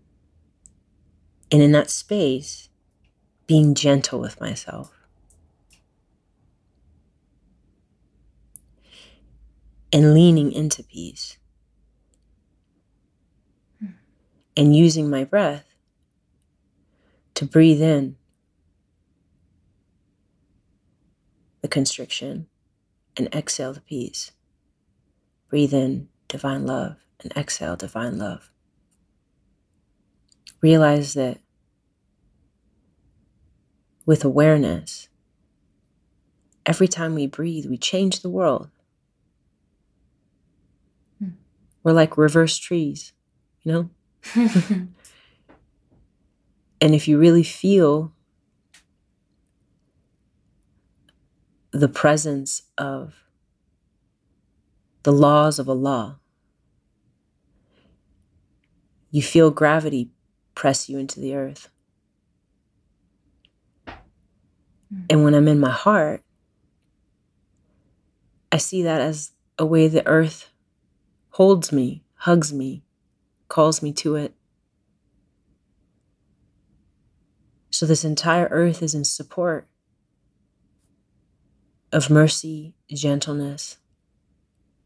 And in that space, being gentle with myself. And leaning into peace. And using my breath to breathe in the constriction and exhale the peace. Breathe in divine love and exhale divine love. Realize that with awareness, every time we breathe, we change the world. Hmm. We're like reverse trees, you know? and if you really feel the presence of the laws of Allah, you feel gravity press you into the earth. Mm. And when I'm in my heart, I see that as a way the earth holds me, hugs me, calls me to it. So this entire earth is in support of mercy, gentleness,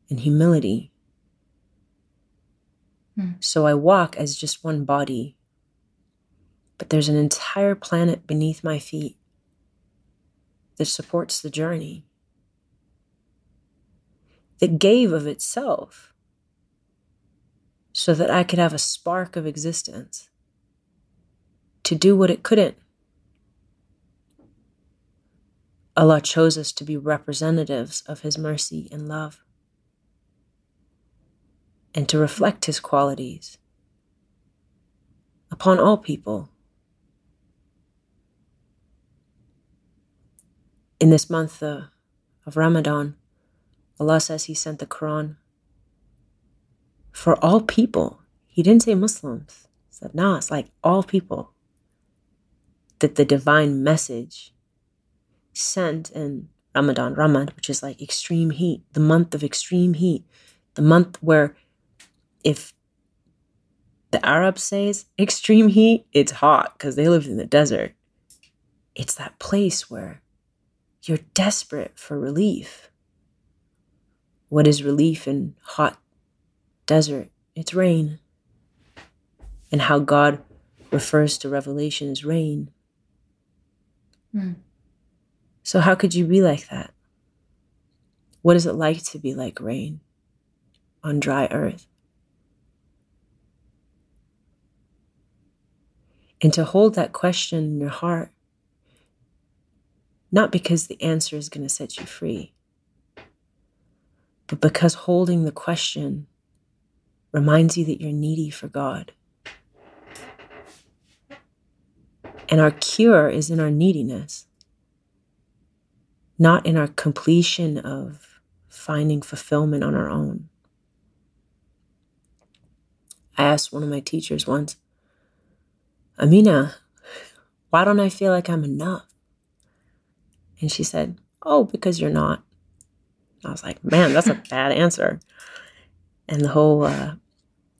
and humility. Hmm. So I walk as just one body, but there's an entire planet beneath my feet that supports the journey, that gave of itself so that I could have a spark of existence to do what it couldn't. Allah chose us to be representatives of His mercy and love and to reflect His qualities upon all people. In this month uh, of Ramadan, Allah says He sent the Quran for all people. He didn't say Muslims. He said, nah, it's like all people. That the divine message sent in Ramadan, Ramad, which is like extreme heat, the month of extreme heat, the month where if the Arab says extreme heat, it's hot because they live in the desert. It's that place where you're desperate for relief. What is relief in hot desert? It's rain. And how God refers to revelation as rain. Mm. So, how could you be like that? What is it like to be like rain on dry earth? And to hold that question in your heart not because the answer is going to set you free, but because holding the question reminds you that you're needy for God. And our cure is in our neediness, not in our completion of finding fulfillment on our own. I asked one of my teachers once, Amina, why don't I feel like I'm enough? And she said, Oh, because you're not. I was like, Man, that's a bad answer. And the whole uh,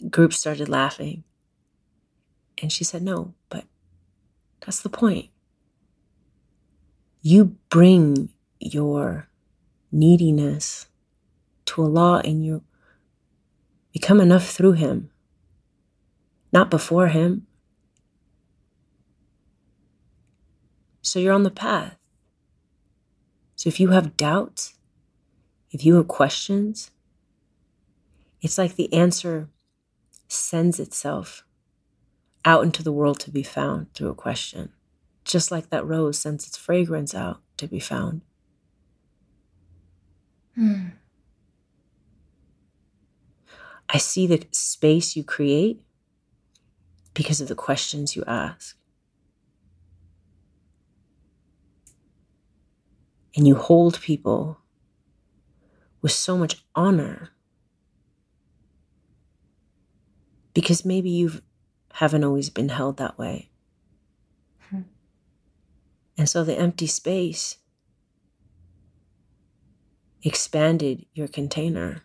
group started laughing. And she said, No, but that's the point. You bring your neediness to Allah and you become enough through Him, not before Him. So you're on the path. So if you have doubts, if you have questions, it's like the answer sends itself out into the world to be found through a question, just like that rose sends its fragrance out to be found. Hmm. I see the space you create because of the questions you ask. and you hold people with so much honor because maybe you haven't always been held that way. Hmm. And so the empty space expanded your container.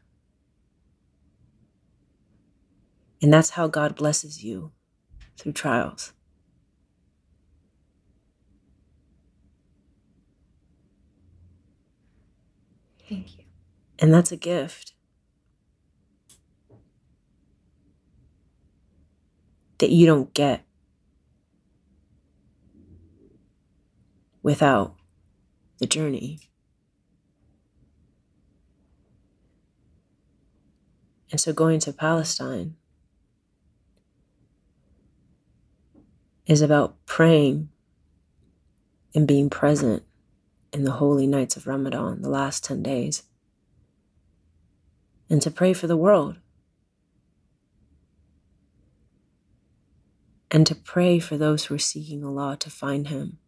And that's how God blesses you through trials. Thank you. And that's a gift. That you don't get without the journey. And so going to Palestine is about praying and being present in the holy nights of Ramadan, the last 10 days, and to pray for the world. And to pray for those who are seeking Allah to find Him.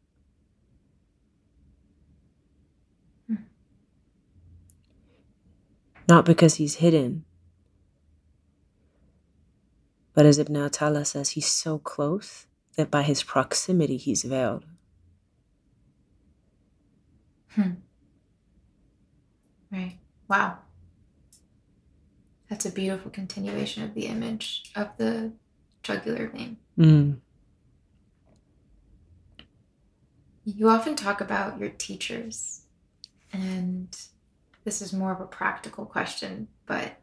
Not because He's hidden, but as Ibn Ata'illah says, He's so close that by His proximity He's veiled. Hmm. Right. Wow. That's a beautiful continuation of the image of the jugular vein. Mm. You often talk about your teachers, and this is more of a practical question, but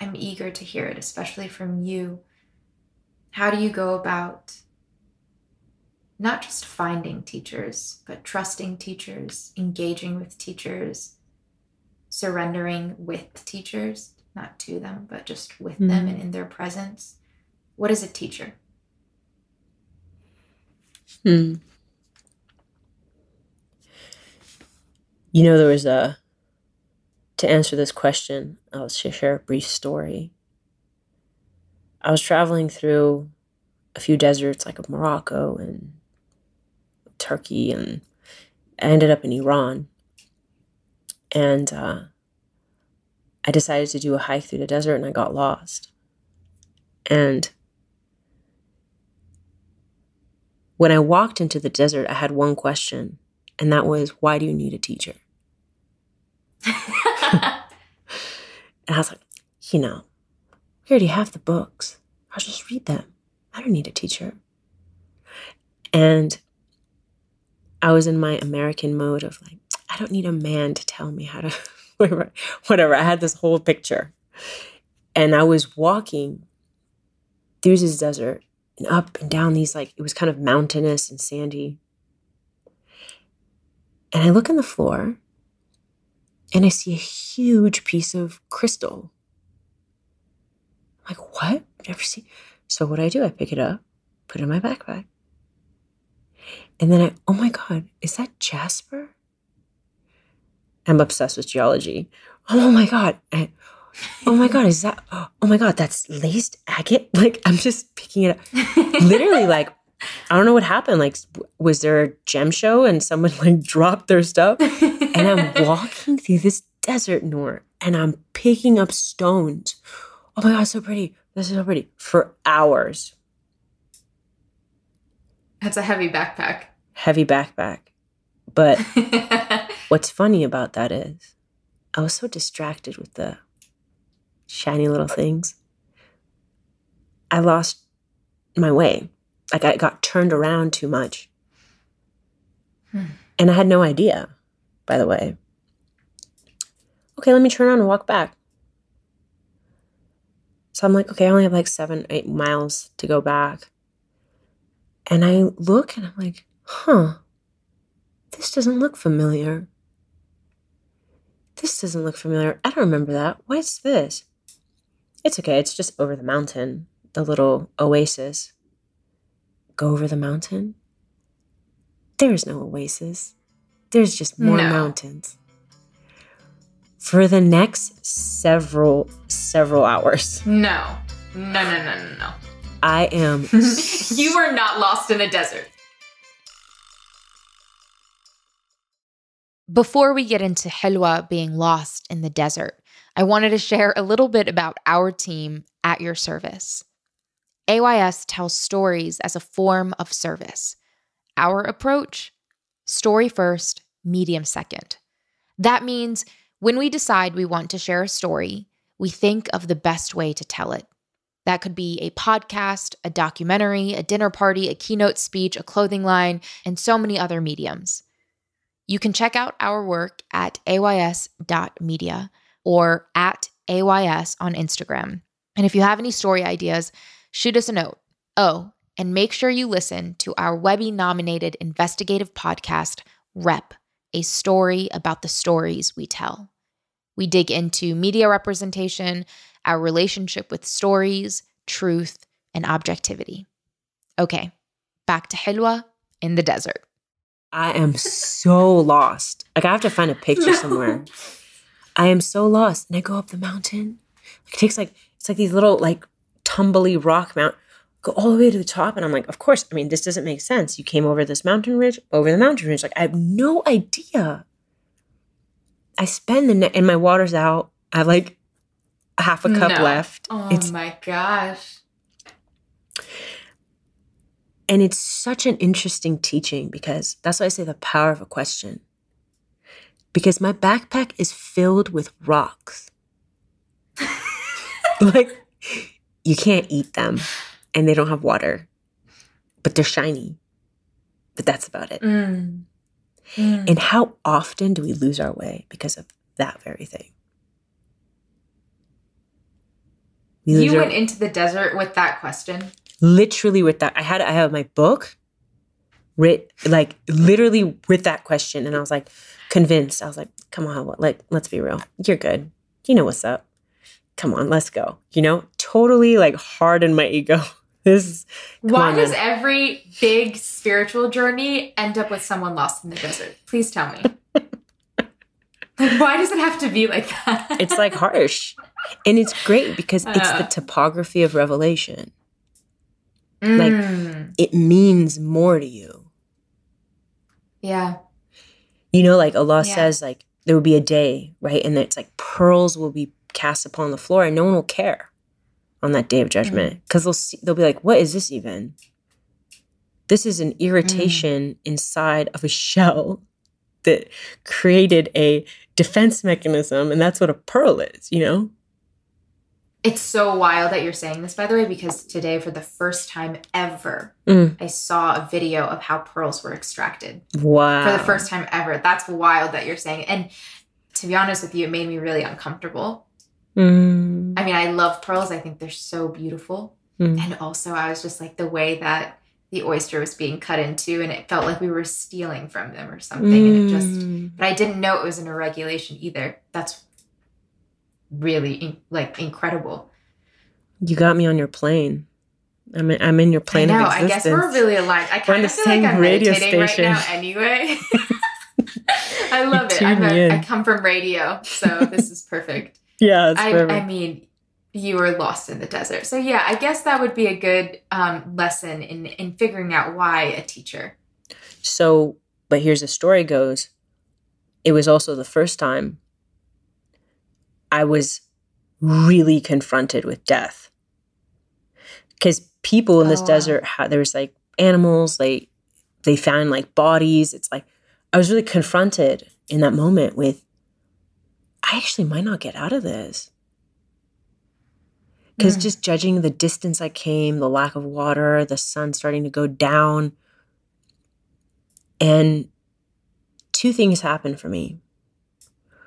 I'm eager to hear it, especially from you. How do you go about not just finding teachers, but trusting teachers, engaging with teachers, surrendering with teachers, not to them, but just with mm. them and in their presence. What is a teacher? Hmm. You know, there was a, to answer this question, I'll share a brief story. I was traveling through a few deserts like Morocco and Turkey, and I ended up in Iran. And uh, I decided to do a hike through the desert, and I got lost. And when I walked into the desert, I had one question, and that was, why do you need a teacher? and I was like, you know, we already have the books. I'll just read them. I don't need a teacher. And I was in my American mode of like, I don't need a man to tell me how to, whatever. I had this whole picture. And I was walking through this desert and up and down these, like, it was kind of mountainous and sandy. And I look on the floor and I see a huge piece of crystal. I'm like, what? Never seen. So what do I do, I pick it up, put it in my backpack. And then I, oh my God, is that Jasper? I'm obsessed with geology. Oh my God. I, oh my God, is that, oh my God, that's laced agate? Like, I'm just picking it up. Literally, like, I don't know what happened. Like, was there a gem show and someone like dropped their stuff? and I'm walking through this desert, Noor, and I'm picking up stones. Oh my God, so pretty. This is so pretty. For hours. That's a heavy backpack. Heavy backpack. But what's funny about that is I was so distracted with the shiny little things. I lost my way. Like I got turned around too much. Hmm. And I had no idea, by the way. Okay, let me turn around and walk back. So I'm like, okay, I only have like seven, eight miles to go back. And I look and I'm like, huh, this doesn't look familiar. This doesn't look familiar. I don't remember that. What's this? It's okay. It's just over the mountain, the little oasis. Go over the mountain? There's no oasis. There's just more no. mountains. For the next several, several hours. No. No, no, no, no, no. I am. you are not lost in a desert. Before we get into Helwa being lost in the desert, I wanted to share a little bit about our team at your service. AYS tells stories as a form of service. Our approach story first, medium second. That means when we decide we want to share a story, we think of the best way to tell it. That could be a podcast, a documentary, a dinner party, a keynote speech, a clothing line, and so many other mediums. You can check out our work at ays.media or at ays on Instagram. And if you have any story ideas, shoot us a note. Oh, and make sure you listen to our Webby nominated investigative podcast, Rep, a story about the stories we tell. We dig into media representation, our relationship with stories, truth, and objectivity. Okay, back to Helwa in the desert. I am so lost. Like I have to find a picture somewhere. I am so lost. And I go up the mountain. It takes like it's like these little like tumbly rock mount go all the way to the top. And I'm like, of course, I mean, this doesn't make sense. You came over this mountain ridge, over the mountain ridge. Like I have no idea. I spend the night and my water's out. I have like half a cup No. left. Oh it's my gosh. And it's such an interesting teaching because that's why I say the power of a question. Because my backpack is filled with rocks. like, you can't eat them and they don't have water, but they're shiny. But that's about it. Mm. Mm. And how often do we lose our way because of that very thing? We You our- went into the desert with that question. literally with that i had i have my book writ like literally with that question and i was like convinced i was like come on like let's be real you're good you know what's up come on let's go you know totally like hard in my ego this is Why on, does man. every big spiritual journey end up with someone lost in the desert? Please tell me. like, why does it have to be like that? it's like harsh and it's great because it's the Uh. topography of revelation like- Mm. it means more to you yeah. You know, like Allah Yeah. says, like there will be a day, right? And it's like pearls will be cast upon the floor, and no one will care on that day of mm. judgment because they'll see, they'll be like, "What is this even? This is an irritation mm. inside of a shell that created a defense mechanism, and that's what a pearl is." You know? It's so wild that you're saying this, by the way, because today, for the first time ever, Mm. I saw a video of how pearls were extracted. Wow. For the first time ever. That's wild that you're saying. And to be honest with you, it made me really uncomfortable. Mm. I mean, I love pearls. I think they're so beautiful. Mm. And also, I was just like the way that the oyster was being cut into, and it felt like we were stealing from them or something. And it just, Mm. but I didn't know it was in a regulation either. That's really in, like incredible. You got me on your plane. I'm in, I'm in your plane I know. I guess we're really aligned. I kind of feel like I'm radio meditating right station. now anyway. I love it. I'm a, I come from radio, so this is perfect. yeah, it's I. I mean, you were lost in the desert. So yeah, I guess that would be a good um, lesson in in figuring out why a teacher. So, but here's the story goes. It was also the first time I was really confronted with death. Because people in this Oh, desert had there was like animals, they they found like bodies. It's like I was really confronted in that moment with I actually might not get out of this. Because Mm. just judging the distance I came, the lack of water, the sun starting to go down, and two things happened for me.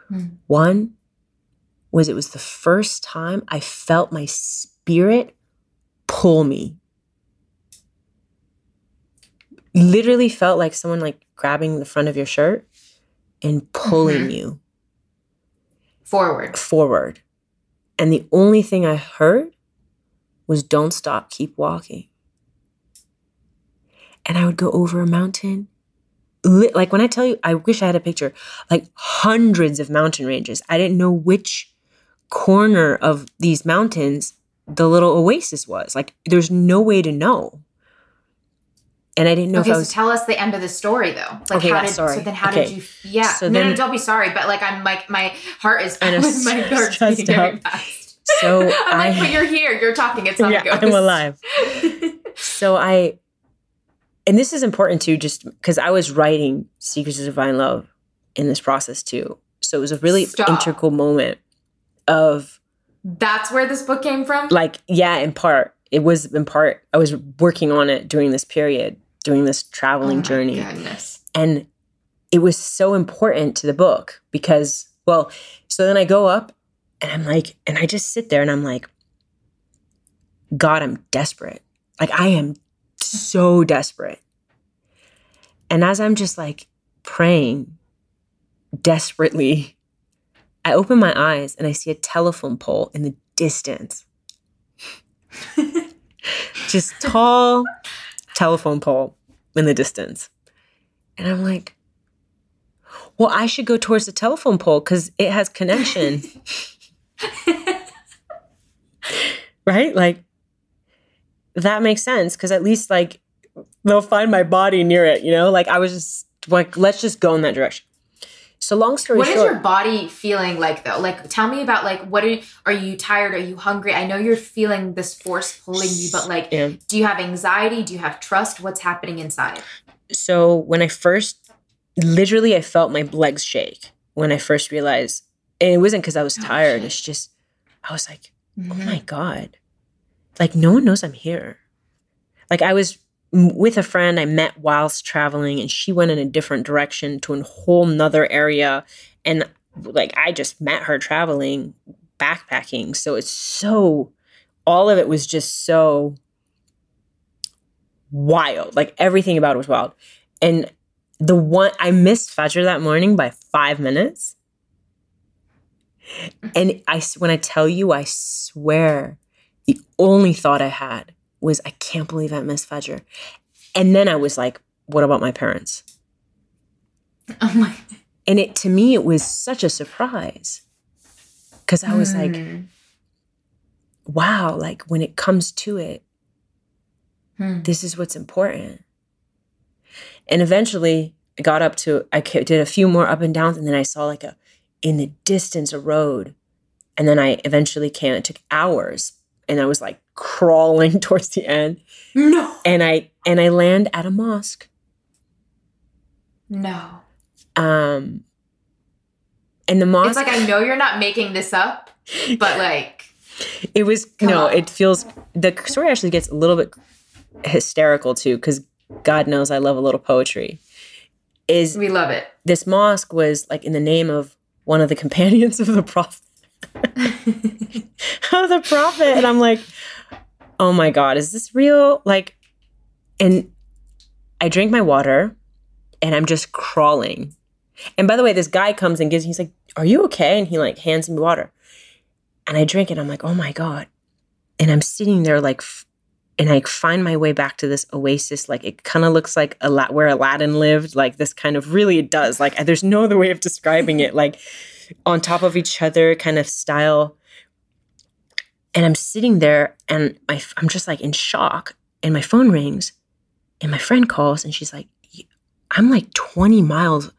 Hmm. One was it was the first time I felt my spirit pull me. Literally felt like someone like grabbing the front of your shirt and pulling Mhm. you Forward. forward. And the only thing I heard was don't stop, keep walking. And I would go over a mountain. Like when I tell you, I wish I had a picture, like hundreds of mountain ranges. I didn't know which corner of these mountains the little oasis was. Like there's no way to know. And I didn't know okay, if I so tell us the end of the story though. Like Okay, how yeah, did sorry. so then how Okay. did you yeah. So no, then- no, don't be sorry, but like I'm like my heart is my heart's stressed beating very fast. So I'm like, I- but you're here, you're talking, it's not yeah, a ghost. I'm alive. So I, and this is important too, just because I was writing Secrets of Divine Love in this process too. So it was a really Stop. integral moment of That's where this book came from? like, yeah, in part, it was in part, I was working on it during this period, doing this traveling Oh journey. Goodness. And it was so important to the book because, well, so then I go up and I'm like, and I just sit there and I'm like, God, I'm desperate. Like I am so desperate. And as I'm just like praying desperately, I open my eyes and I see a telephone pole in the distance. just tall telephone pole in the distance. And I'm like, well, I should go towards the telephone pole because it has connection. right? Like, that makes sense because at least, like, they'll find my body near it, you know? Like, I was just like, let's just go in that direction. So long story What short, is your body feeling like though? Like tell me about like what are you, are you tired? Are you hungry? I know you're feeling this force pulling you, but like Yeah. do you have anxiety? Do you have trust? What's happening inside? so when I first, literally, I felt my legs shake when I first realized, and it wasn't because I was Oh, tired. shit. It's just, I was like, oh Mhm. my god, like no one knows I'm here. Like I was with a friend I met whilst traveling, and she went in a different direction to a whole nother area, and like I just met her traveling, backpacking. So it's so, all of it was just so wild. Like everything about it was wild. And the one I missed Fajr that morning by five minutes. And I, when I tell you, I swear, the only thought I had was, I can't believe I missed Fajr. And then I was like, what about my parents? Oh my And it to me, it was such a surprise because I was like, Mm. wow, like when it comes to it, Hmm. this is what's important. And eventually, I got up to, I did a few more up and downs, and then I saw like a, in the distance, a road. And then I eventually came, it took hours, and I was like crawling towards the end. No. And I, and I land at a mosque. No. Um, and the mosque, It's like I know you're not making this up, but like it was, no, on. it feels, the story actually gets a little bit hysterical too, because God knows I love a little poetry. Is we love it. this mosque was like in the name of one of the companions of the prophet of the prophet and i'm like oh my god is this real like and i drink my water and i'm just crawling and by the way this guy comes and gives me, he's like are you okay and he like hands me water and i drink it i'm like oh my god and i'm sitting there like and I find my way back to this oasis. Like it kind of looks like a lot where Aladdin lived. Like this kind of really it does. Like there's no other way of describing it. Like on top of each other kind of style. And I'm sitting there and my I'm just like in shock. And my phone rings, and my friend calls and she's like, "I'm like 20 miles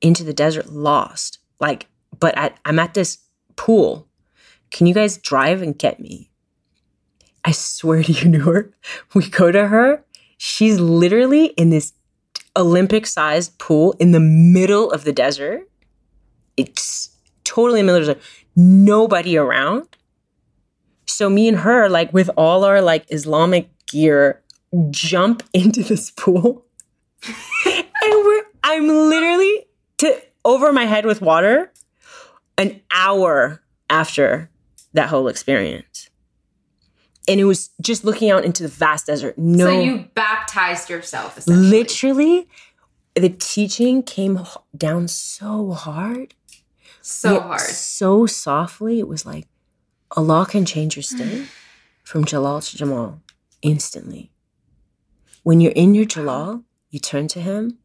into the desert, lost. Like, but I, I'm at this pool. Can you guys drive and get me?" I swear to you, Noor, we go to her. She's literally in this Olympic sized pool in the middle of the desert. It's totally in the middle of the desert. Nobody around. So me and her, like with all our like Islamic gear, jump into this pool. and we're I'm literally to over my head with water an hour after that whole experience and it was just looking out into the vast desert. No, So you baptized yourself literally, the teaching came down so hard, so hard. so softly. It was like Allah can change your state from Jalal to Jamal instantly. When you're in your Jalal, you turn to Him,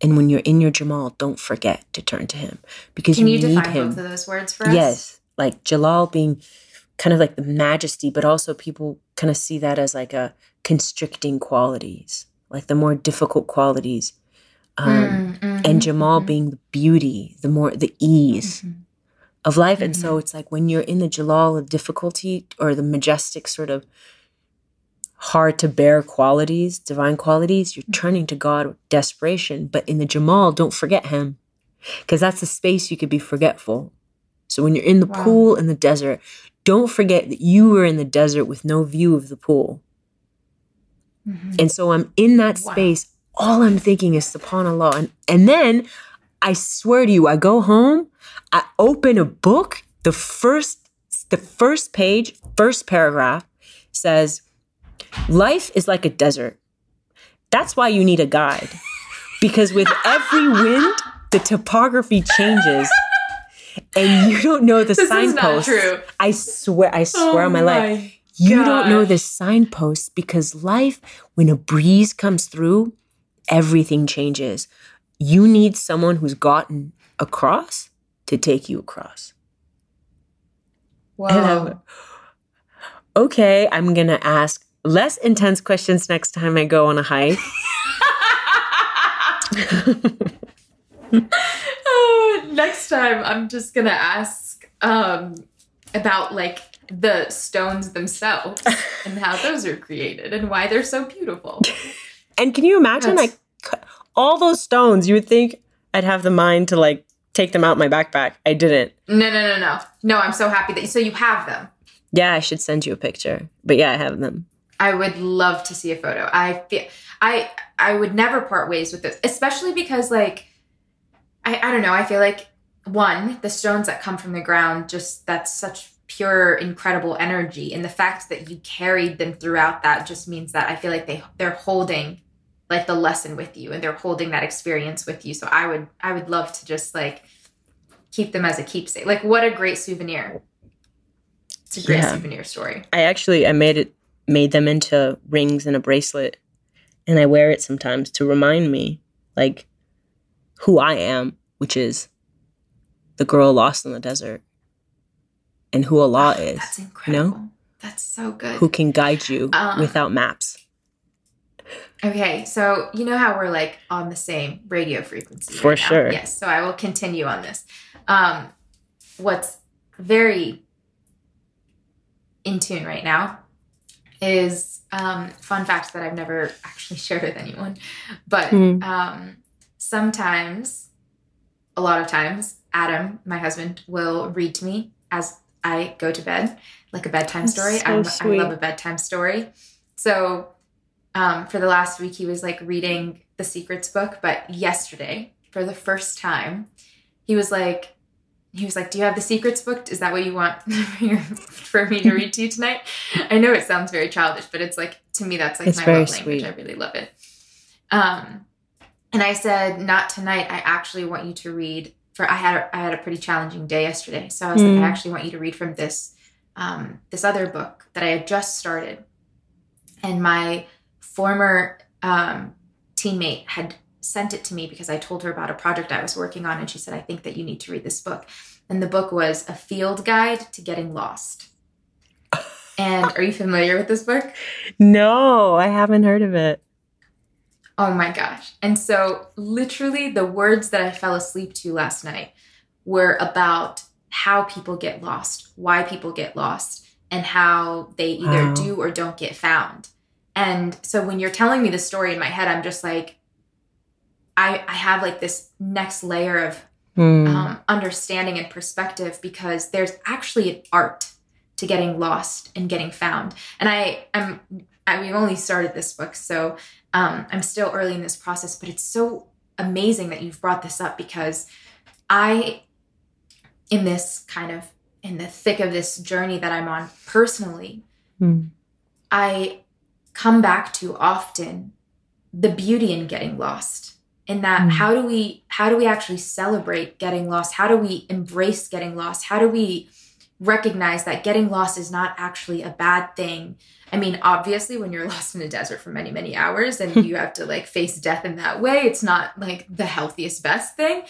and when you're in your Jamal, don't forget to turn to Him because Can you, you need define Him. both of those words for us? Yes, like Jalal being kind of like the majesty, but also people kind of see that as like a constricting qualities, like the more difficult qualities. Um, Mm, mhm, and Jamal mhm, being the beauty, the more the ease mhm. of life. And so it's like when you're in the Jalal of difficulty or the majestic sort of hard to bear qualities, divine qualities, you're turning to God with desperation. But in the Jamal, don't forget him. Because that's the space you could be forgetful. So when you're in the Wow. pool in the desert, don't forget that you were in the desert with no view of the pool. Mhm. And so I'm in that Wow. space. All I'm thinking is subhanAllah. And, and then I swear to you, I go home, I open a book, the first, the first page, first paragraph says, Life is like a desert. That's why you need a guide. Because with every wind, the topography changes. And you don't know the This is not true. I swear, I swear Oh on my oh life. You don't know the signposts because life, when a breeze comes through, everything changes. You need someone who's gotten across to take you across. And okay, I'm going to ask less intense questions next time I go on a hike. Oh, next time I'm just gonna ask um, about like the stones themselves and how those are created and why they're so beautiful. And can you imagine like cu- all those stones? You would think I'd have the mind to like take them out my backpack. I didn't. No, no, no, no, no. I'm so happy that you, so you have them. Yeah, I should send you a picture. But yeah, I have them. I would love to see a photo. I feel I I would never part ways with this, especially because like I I don't know. I feel like one the stones that come from the ground just that's such pure incredible energy and the fact that you carried them throughout that just means that I feel like they they're holding like the lesson with you and they're holding that experience with you. So I would I would love to just like keep them as a keepsake. Like what a great souvenir. It's a great Yeah. souvenir story. I actually I made it made them into rings and a bracelet and I wear it sometimes to remind me like who I am, which is the girl lost in the desert. And who Allah is. That's you incredible. know? That's so good. Who can guide you Um, without maps. Okay, so you know how we're like on the same radio frequency. For right sure. Yes, so I will continue on this. Um, what's very in tune right now is um, fun fact that I've never actually shared with anyone, but Hmm. um, sometimes, a lot of times, Adam, my husband, will read to me as I go to bed, like a bedtime That's story. so I'm- I love a bedtime story. So um, for the last week, he was like reading the Secrets book, but yesterday, for the first time, he was like, he was like, "Do you have the Secrets book? Is that what you want for me to read to you tonight?" I know it sounds very childish, but it's like to me that's like It's my love language. sweet. I really love it. Um, and I said, "Not tonight. I actually want you to read." For I had a, I had a pretty challenging day yesterday, so I was Mm. like, "I actually want you to read from this um, this other book that I had just started." And my former um, teammate had sent it to me because I told her about a project I was working on, and she said, "I think that you need to read this book." And the book was a field guide to getting lost. And are you familiar with this book? No, I haven't heard of it. Oh my gosh. And so, literally, the words that I fell asleep to last night were about how people get lost, why people get lost, and how they either Wow. do or don't get found. And so, when you're telling me the story in my head, I'm just like, I, I have like this next layer of Hmm. um, understanding and perspective because there's actually an art to getting lost and getting found. And I am I, we've only started this book, so um, I'm still early in this process. But it's so amazing that you've brought this up because I, in this kind of in the thick of this journey that I'm on personally, Hmm. I come back to often the beauty in getting lost in that Mm. how do we how do we actually celebrate getting lost? How do we embrace getting lost? How do we recognize that getting lost is not actually a bad thing? I mean obviously when you're lost in a desert for many many hours and you have to like face death in that way it's not like the healthiest best thing.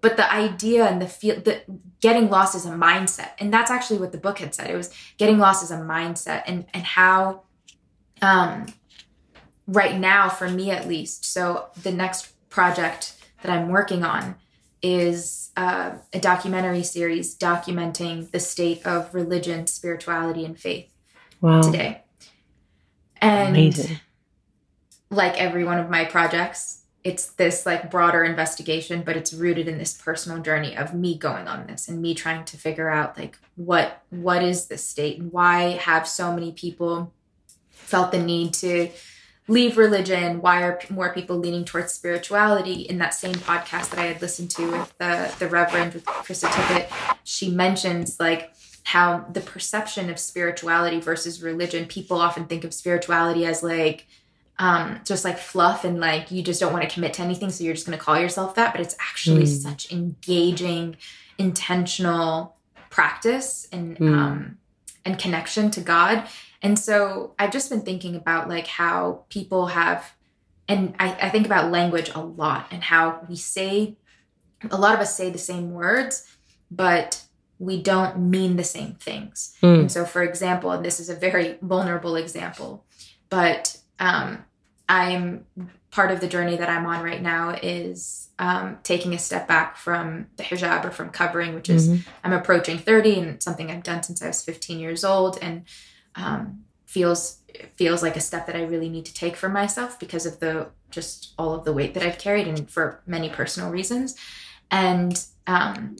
But the idea and the feel that getting lost is a mindset. And that's actually what the book had said. It was getting lost is a mindset and and how um right now for me at least so the next project that i'm working on is uh, a documentary series documenting the state of religion spirituality and faith Wow. today and Amazing. like every one of my projects it's this like broader investigation but it's rooted in this personal journey of me going on this and me trying to figure out like what what is this state and why have so many people felt the need to leave religion why are more people leaning towards spirituality in that same podcast that i had listened to with the the reverend with krista tippett she mentions like how the perception of spirituality versus religion people often think of spirituality as like um, just like fluff and like you just don't want to commit to anything, so you're just going to call yourself that. But it's actually Mm. such engaging, intentional practice and Mm. um, and connection to God. And so I've just been thinking about like how people have, and I, I think about language a lot and how we say, a lot of us say the same words, but we don't mean the same things. Mm. And so, for example, and this is a very vulnerable example, but um, I'm part of the journey that I'm on right now is um, taking a step back from the hijab or from covering, which is Mhm. I'm approaching 30 and something I've done since I was 15 years old and um, feels feels like a step that I really need to take for myself because of the just all of the weight that I've carried and for many personal reasons. And um,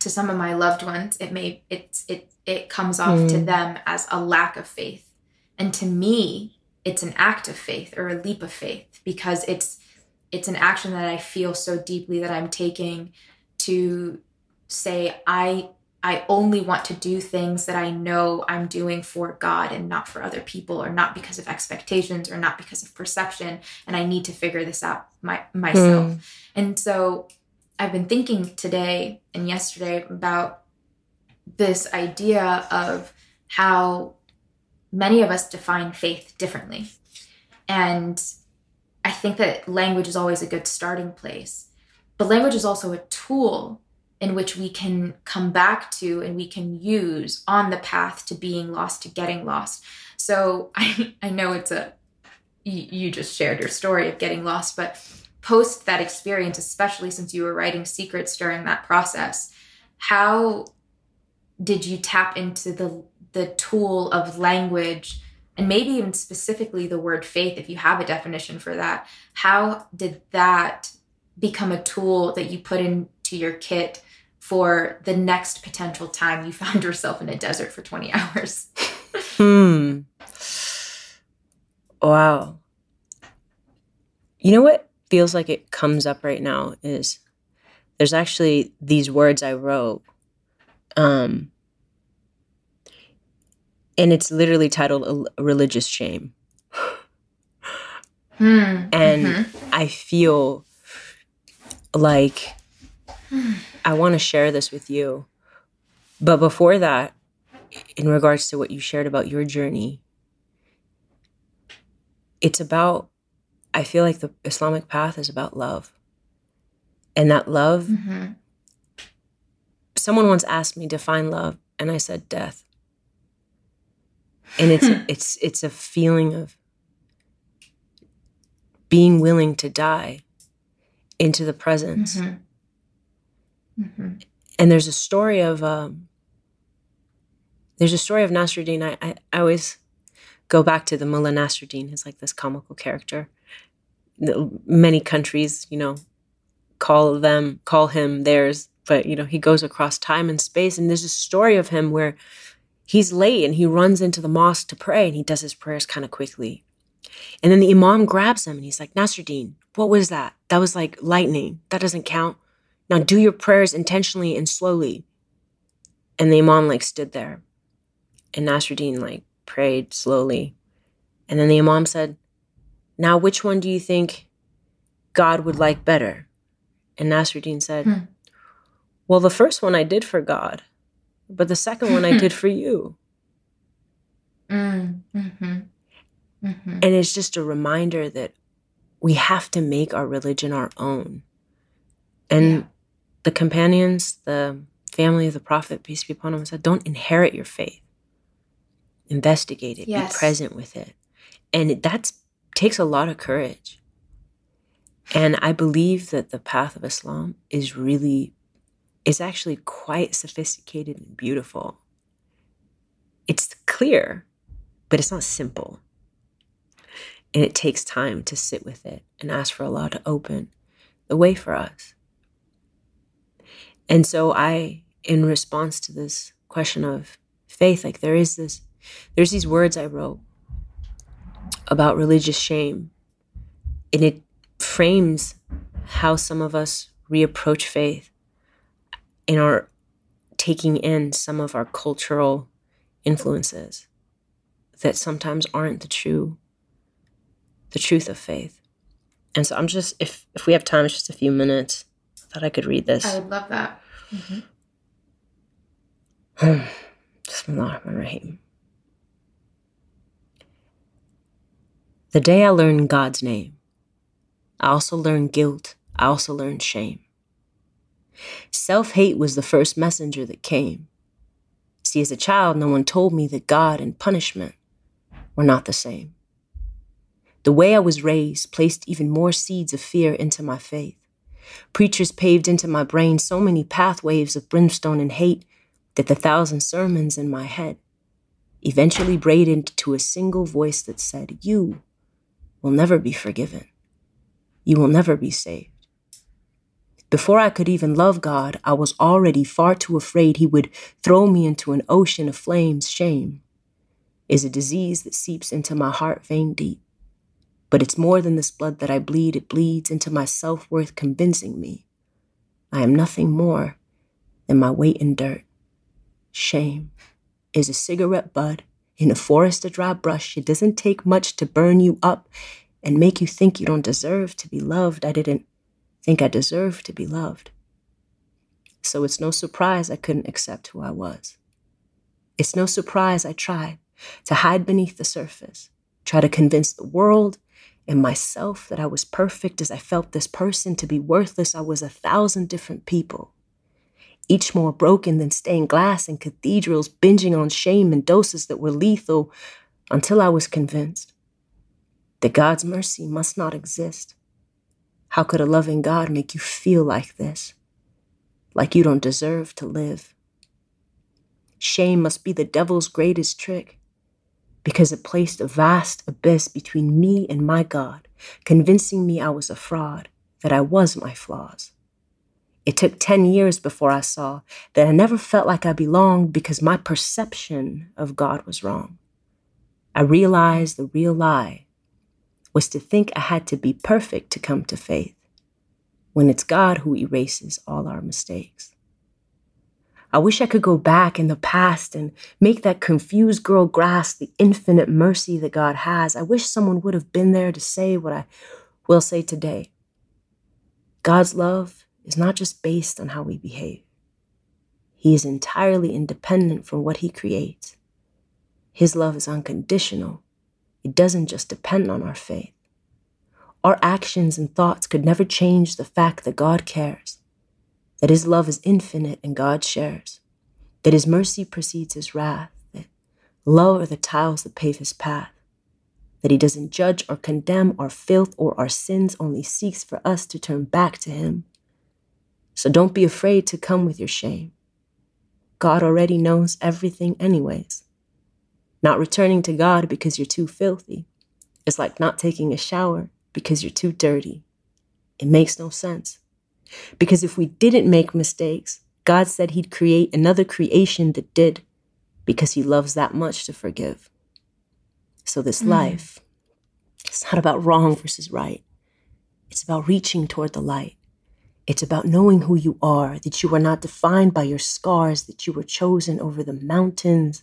to some of my loved ones, it may it it it comes off to Mm. them as a lack of faith. And to me, it's an act of faith or a leap of faith because it's it's an action that I feel so deeply that I'm taking to say I I only want to do things that I know I'm doing for God and not for other people or not because of expectations or not because of perception and I need to figure this out my myself. Mm. And so I've been thinking today and yesterday about this idea of how many of us define faith differently. And I think that language is always a good starting place. But language is also a tool in which we can come back to and we can use on the path to being lost, to getting lost. So I, I know it's a, you, just shared your story of getting lost, but post that experience, especially since you were writing secrets during that process, how did you tap into the the tool of language and maybe even specifically the word faith if you have a definition for that how did that become a tool that you put into your kit for the next potential time you found yourself in a desert for 20 hours Hmm. Wow. You know what feels like it comes up right now is there's actually these words I wrote. Um and it's literally titled religious shame. hmm. And Mhm. I feel like I want to share this with you. But before that, in regards to what you shared about your journey, it's about, I feel like the Islamic path is about love. And that love, Mhm. someone once asked me define love, and I said death. And it's it's it's a feeling of being willing to die into the presence. Mhm. Mhm. and there's a story of um, there's a story of Nasruddin. I, I, I always go back to the Mullah Nasruddin. He's like this comical character. Many countries, you know, call them call him theirs, but you know he goes across time and space. And there's a story of him where he's late and he runs into the mosque to pray, and he does his prayers kind of quickly. And then the imam grabs him and he's like, Nasruddin, what was that? That was like lightning. That doesn't count. Now do your prayers intentionally and slowly. And the imam like stood there. And Nasruddin like prayed slowly. And then the imam said, Now which one do you think God would like better? And Nasruddin said, Hmm. Well, the first one I did for God, but the second one I did for you. Mm, mhm. Mhm. And it's just a reminder that we have to make our religion our own. And Yeah. The companions, the family of the Prophet, peace be upon him, said, don't inherit your faith. Investigate it, Yes. be present with it. And that takes a lot of courage. And I believe that the path of Islam is really, is actually quite sophisticated and beautiful. It's clear, but it's not simple. And it takes time to sit with it and ask for Allah to open the way for us. And so I, in response to this question of faith, like there is this, there's these words I wrote about religious shame. And it frames how some of us reapproach faith and are taking in some of our cultural influences that sometimes aren't the true the truth of faith. And so I'm just, if, if we have time, it's just a few minutes. I thought I could read this. I would love that. Mm-hmm. Bismillahirrahmanirrahim. The day I learned God's name, I also learned guilt. I also learned shame. Self hate was the first messenger that came. See, as a child, no one told me that God and punishment were not the same. The way I was raised placed even more seeds of fear into my faith. Preachers paved into my brain so many pathways of brimstone and hate that the thousand sermons in my head eventually braided into a single voice that said, You will never be forgiven. You will never be saved. Before I could even love God, I was already far too afraid He would throw me into an ocean of flames. Shame is a disease that seeps into my heart vein deep. But it's more than this blood that I bleed, it bleeds into my self worth, convincing me I am nothing more than my weight in dirt. Shame is a cigarette bud in a forest of dry brush. It doesn't take much to burn you up and make you think you don't deserve to be loved. I didn't think I deserved to be loved. So it's no surprise I couldn't accept who I was. It's no surprise I tried to hide beneath the surface, try to convince the world and myself that I was perfect as I felt this person to be worthless. I was a thousand different people, each more broken than stained glass in cathedrals, binging on shame in doses that were lethal until I was convinced that God's mercy must not exist. How could a loving God make you feel like this? Like you don't deserve to live? Shame must be the devil's greatest trick because it placed a vast abyss between me and my God, convincing me I was a fraud, that I was my flaws. It took 10 years before I saw that I never felt like I belonged because my perception of God was wrong. I realized the real lie was to think I had to be perfect to come to faith, when it's God who erases all our mistakes. I wish I could go back in the past and make that confused girl grasp the infinite mercy that God has. I wish someone would have been there to say what I will say today. God's love is not just based on how we behave, He is entirely independent from what He creates. His love is unconditional, it doesn't just depend on our faith. Our actions and thoughts could never change the fact that God cares that his love is infinite and God shares, that his mercy precedes his wrath, that love are the tiles that pave his path, that he doesn't judge or condemn our filth or our sins, only seeks for us to turn back to him. So don't be afraid to come with your shame. God already knows everything, anyways. Not returning to God because you're too filthy is like not taking a shower because you're too dirty. It makes no sense. Because if we didn't make mistakes, God said He'd create another creation that did, because He loves that much to forgive. So, this mm. life, it's not about wrong versus right. It's about reaching toward the light. It's about knowing who you are, that you are not defined by your scars, that you were chosen over the mountains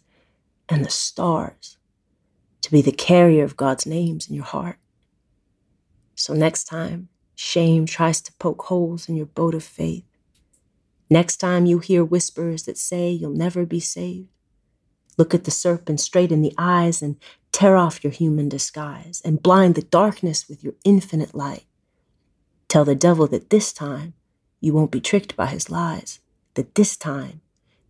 and the stars to be the carrier of God's names in your heart. So, next time, Shame tries to poke holes in your boat of faith. Next time you hear whispers that say you'll never be saved, look at the serpent straight in the eyes and tear off your human disguise and blind the darkness with your infinite light. Tell the devil that this time you won't be tricked by his lies, that this time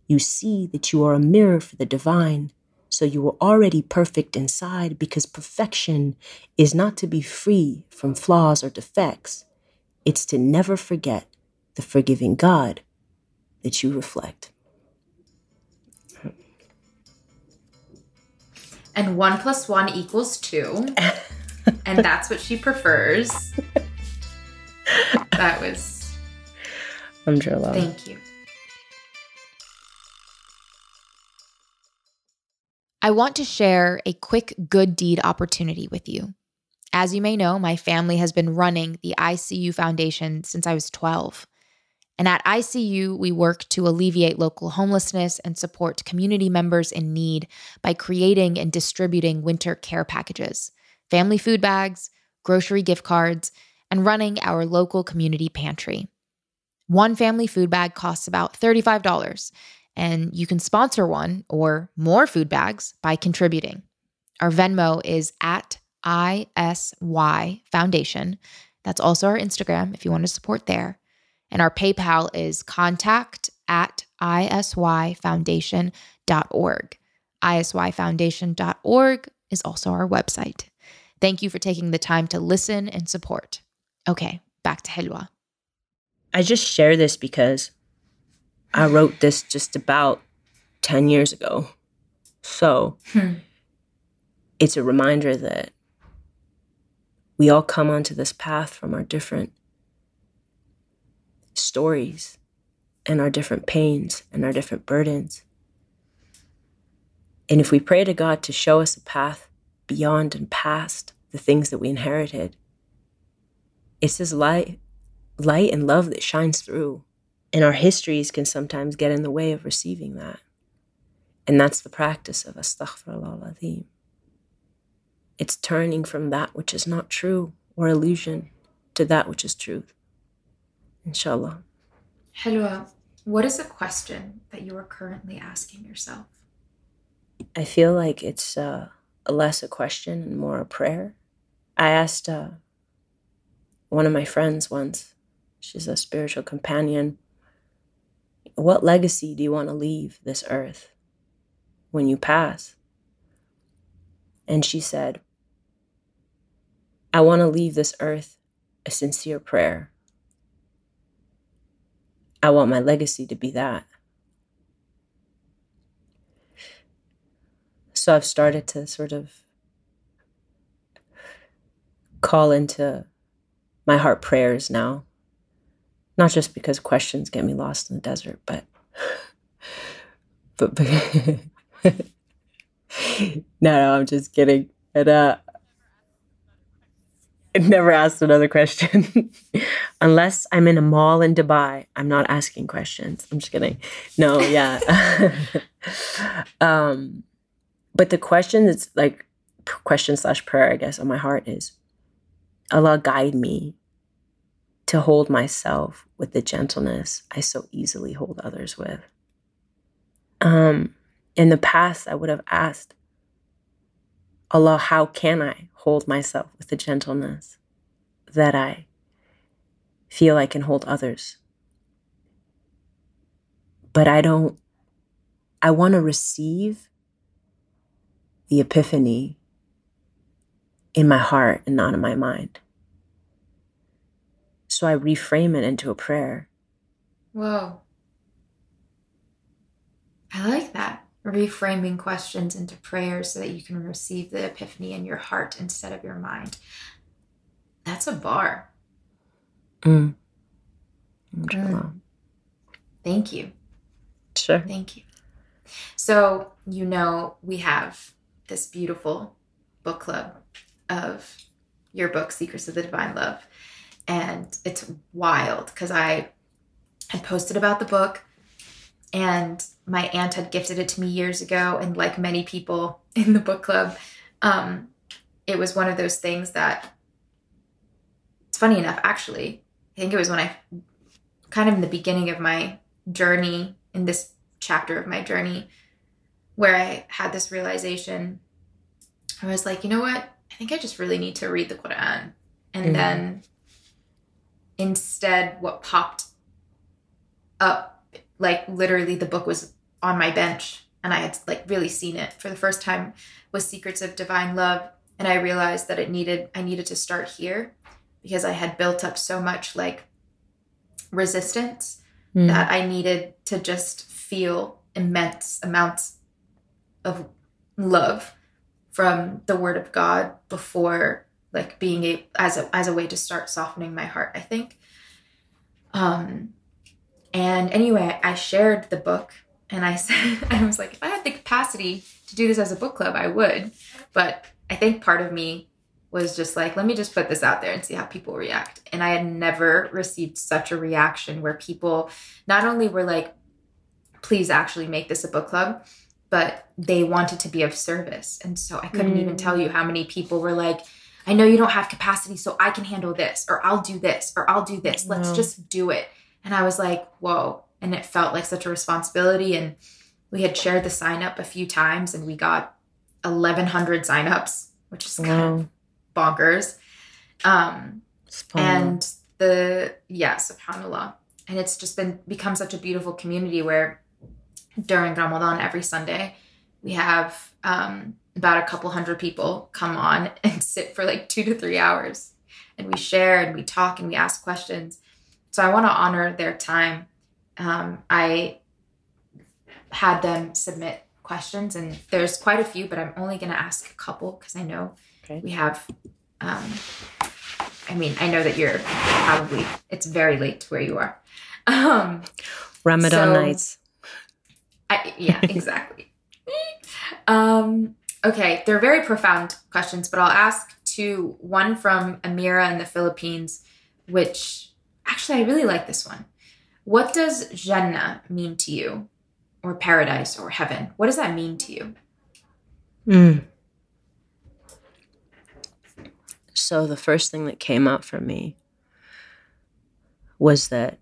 you see that you are a mirror for the divine so you are already perfect inside because perfection is not to be free from flaws or defects. It's to never forget the forgiving God that you reflect. And one plus one equals two. and that's what she prefers. That was. I'm Alhamdulillah. Thank you. I want to share a quick good deed opportunity with you. As you may know, my family has been running the ICU Foundation since I was 12. And at ICU, we work to alleviate local homelessness and support community members in need by creating and distributing winter care packages, family food bags, grocery gift cards, and running our local community pantry. One family food bag costs about $35, and you can sponsor one or more food bags by contributing. Our Venmo is at ISY Foundation. That's also our Instagram if you want to support there. And our PayPal is contact at isyfoundation.org. isyfoundation.org is also our website. Thank you for taking the time to listen and support. Okay, back to Helwa. I just share this because I wrote this just about 10 years ago. So Hmm. it's a reminder that we all come onto this path from our different stories and our different pains and our different burdens. And if we pray to God to show us a path beyond and past the things that we inherited, it's His light, light and love that shines through. And our histories can sometimes get in the way of receiving that. And that's the practice of astaghfirullah al-azim. It's turning from that which is not true or illusion to that which is truth. Inshallah. Helwa, what is a question that you are currently asking yourself? I feel like it's uh, a less a question and more a prayer. I asked uh, one of my friends once, she's a spiritual companion, what legacy do you want to leave this earth when you pass? And she said, I want to leave this earth a sincere prayer. I want my legacy to be that. So I've started to sort of call into my heart prayers now. Not just because questions get me lost in the desert, but but no, no, I'm just kidding. And uh never asked another question. Unless I'm in a mall in Dubai, I'm not asking questions. I'm just kidding. No, yeah. um but the question that's like question slash prayer, I guess, on my heart is Allah guide me to hold myself with the gentleness I so easily hold others with. Um, in the past, I would have asked, Allah, how can I hold myself with the gentleness that I feel I can hold others? But I don't, I want to receive the epiphany in my heart and not in my mind. So I reframe it into a prayer. Whoa. I like that. Reframing questions into prayers so that you can receive the epiphany in your heart instead of your mind. That's a bar. Mm. Inshallah. Thank you. Sure. Thank you. So, you know, we have this beautiful book club of your book, Secrets of the Divine Love. And it's wild because I had posted about the book and my aunt had gifted it to me years ago. And like many people in the book club, um, it was one of those things that it's funny enough, actually. I think it was when I kind of in the beginning of my journey in this chapter of my journey where I had this realization. I was like, you know what? I think I just really need to read the Quran. And Mhm. then instead, what popped up, like literally the book was on my bench and I had like really seen it for the first time was Secrets of Divine Love. And I realized that it needed, I needed to start here because I had built up so much like resistance Mm. that I needed to just feel immense amounts of love from the word of God before like being a as a as a way to start softening my heart, I think. Um and anyway, I shared the book and I said I was like if I had the capacity to do this as a book club, I would. But I think part of me was just like, let me just put this out there and see how people react. And I had never received such a reaction where people not only were like, please actually make this a book club, but they wanted to be of service. And so I couldn't even Mm. tell you how many people were like, I know you don't have capacity, so I can handle this, or I'll do this, or I'll do this. Let's Wow. just do it. And I was like, whoa. And it felt like such a responsibility. And we had shared the sign up a few times and we got 1,100 signups, which is kind of bonkers. Um, and the yeah subhanallah and it's just been become such a beautiful community where during ramadan every sunday we have um, about a couple hundred people come on and sit for like two to three hours and we share and we talk and we ask questions so i want to honor their time um, i had them submit questions and there's quite a few but i'm only going to ask a couple because i know Okay. we have um, I mean, I know that you're probably it's very late to where you are. Um, Ramadan so- nights. I, yeah, exactly. um, okay, they're very profound questions, but I'll ask two. One from Amira in the Philippines, which actually I really like this one. What does Jannah mean to you, or paradise, or heaven? What does that mean to you? Mm. So the first thing that came out for me was that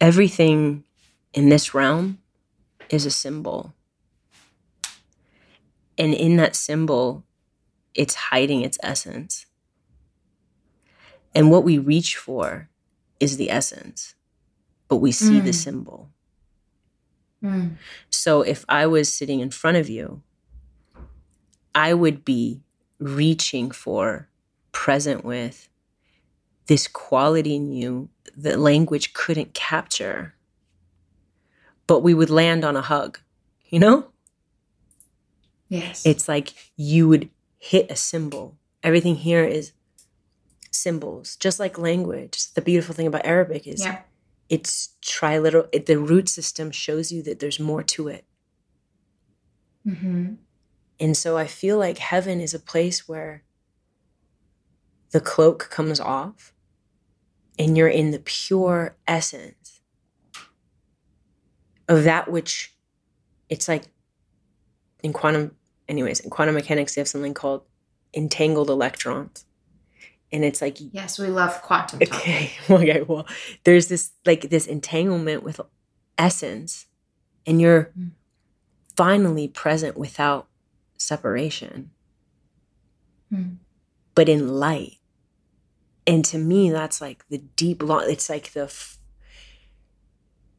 everything in this realm is a symbol. And in that symbol, it's hiding its essence. And what we reach for is the essence, but we see the Mm. symbol. So if I was sitting in front of you, I would be reaching for, present with this quality in you that language couldn't capture. But we would land on a hug, you know? Yes. It's like you would hit a symbol. Everything here is symbols, just like language. The beautiful thing about Arabic is yeah. it's triliteral. It, the root system shows you that there's more to it. Mm-hmm. And so I feel like heaven is a place where the cloak comes off and you're in the pure essence of that which it's like in quantum, anyways, in quantum mechanics, they have something called entangled electrons. And it's like Yes, we love quantum. Okay. Okay. Well, there's this like this entanglement with essence, and you're Mm. finally present without separation, Mm. but in light. And to me, that's like the deep. Lo- it's like the. F-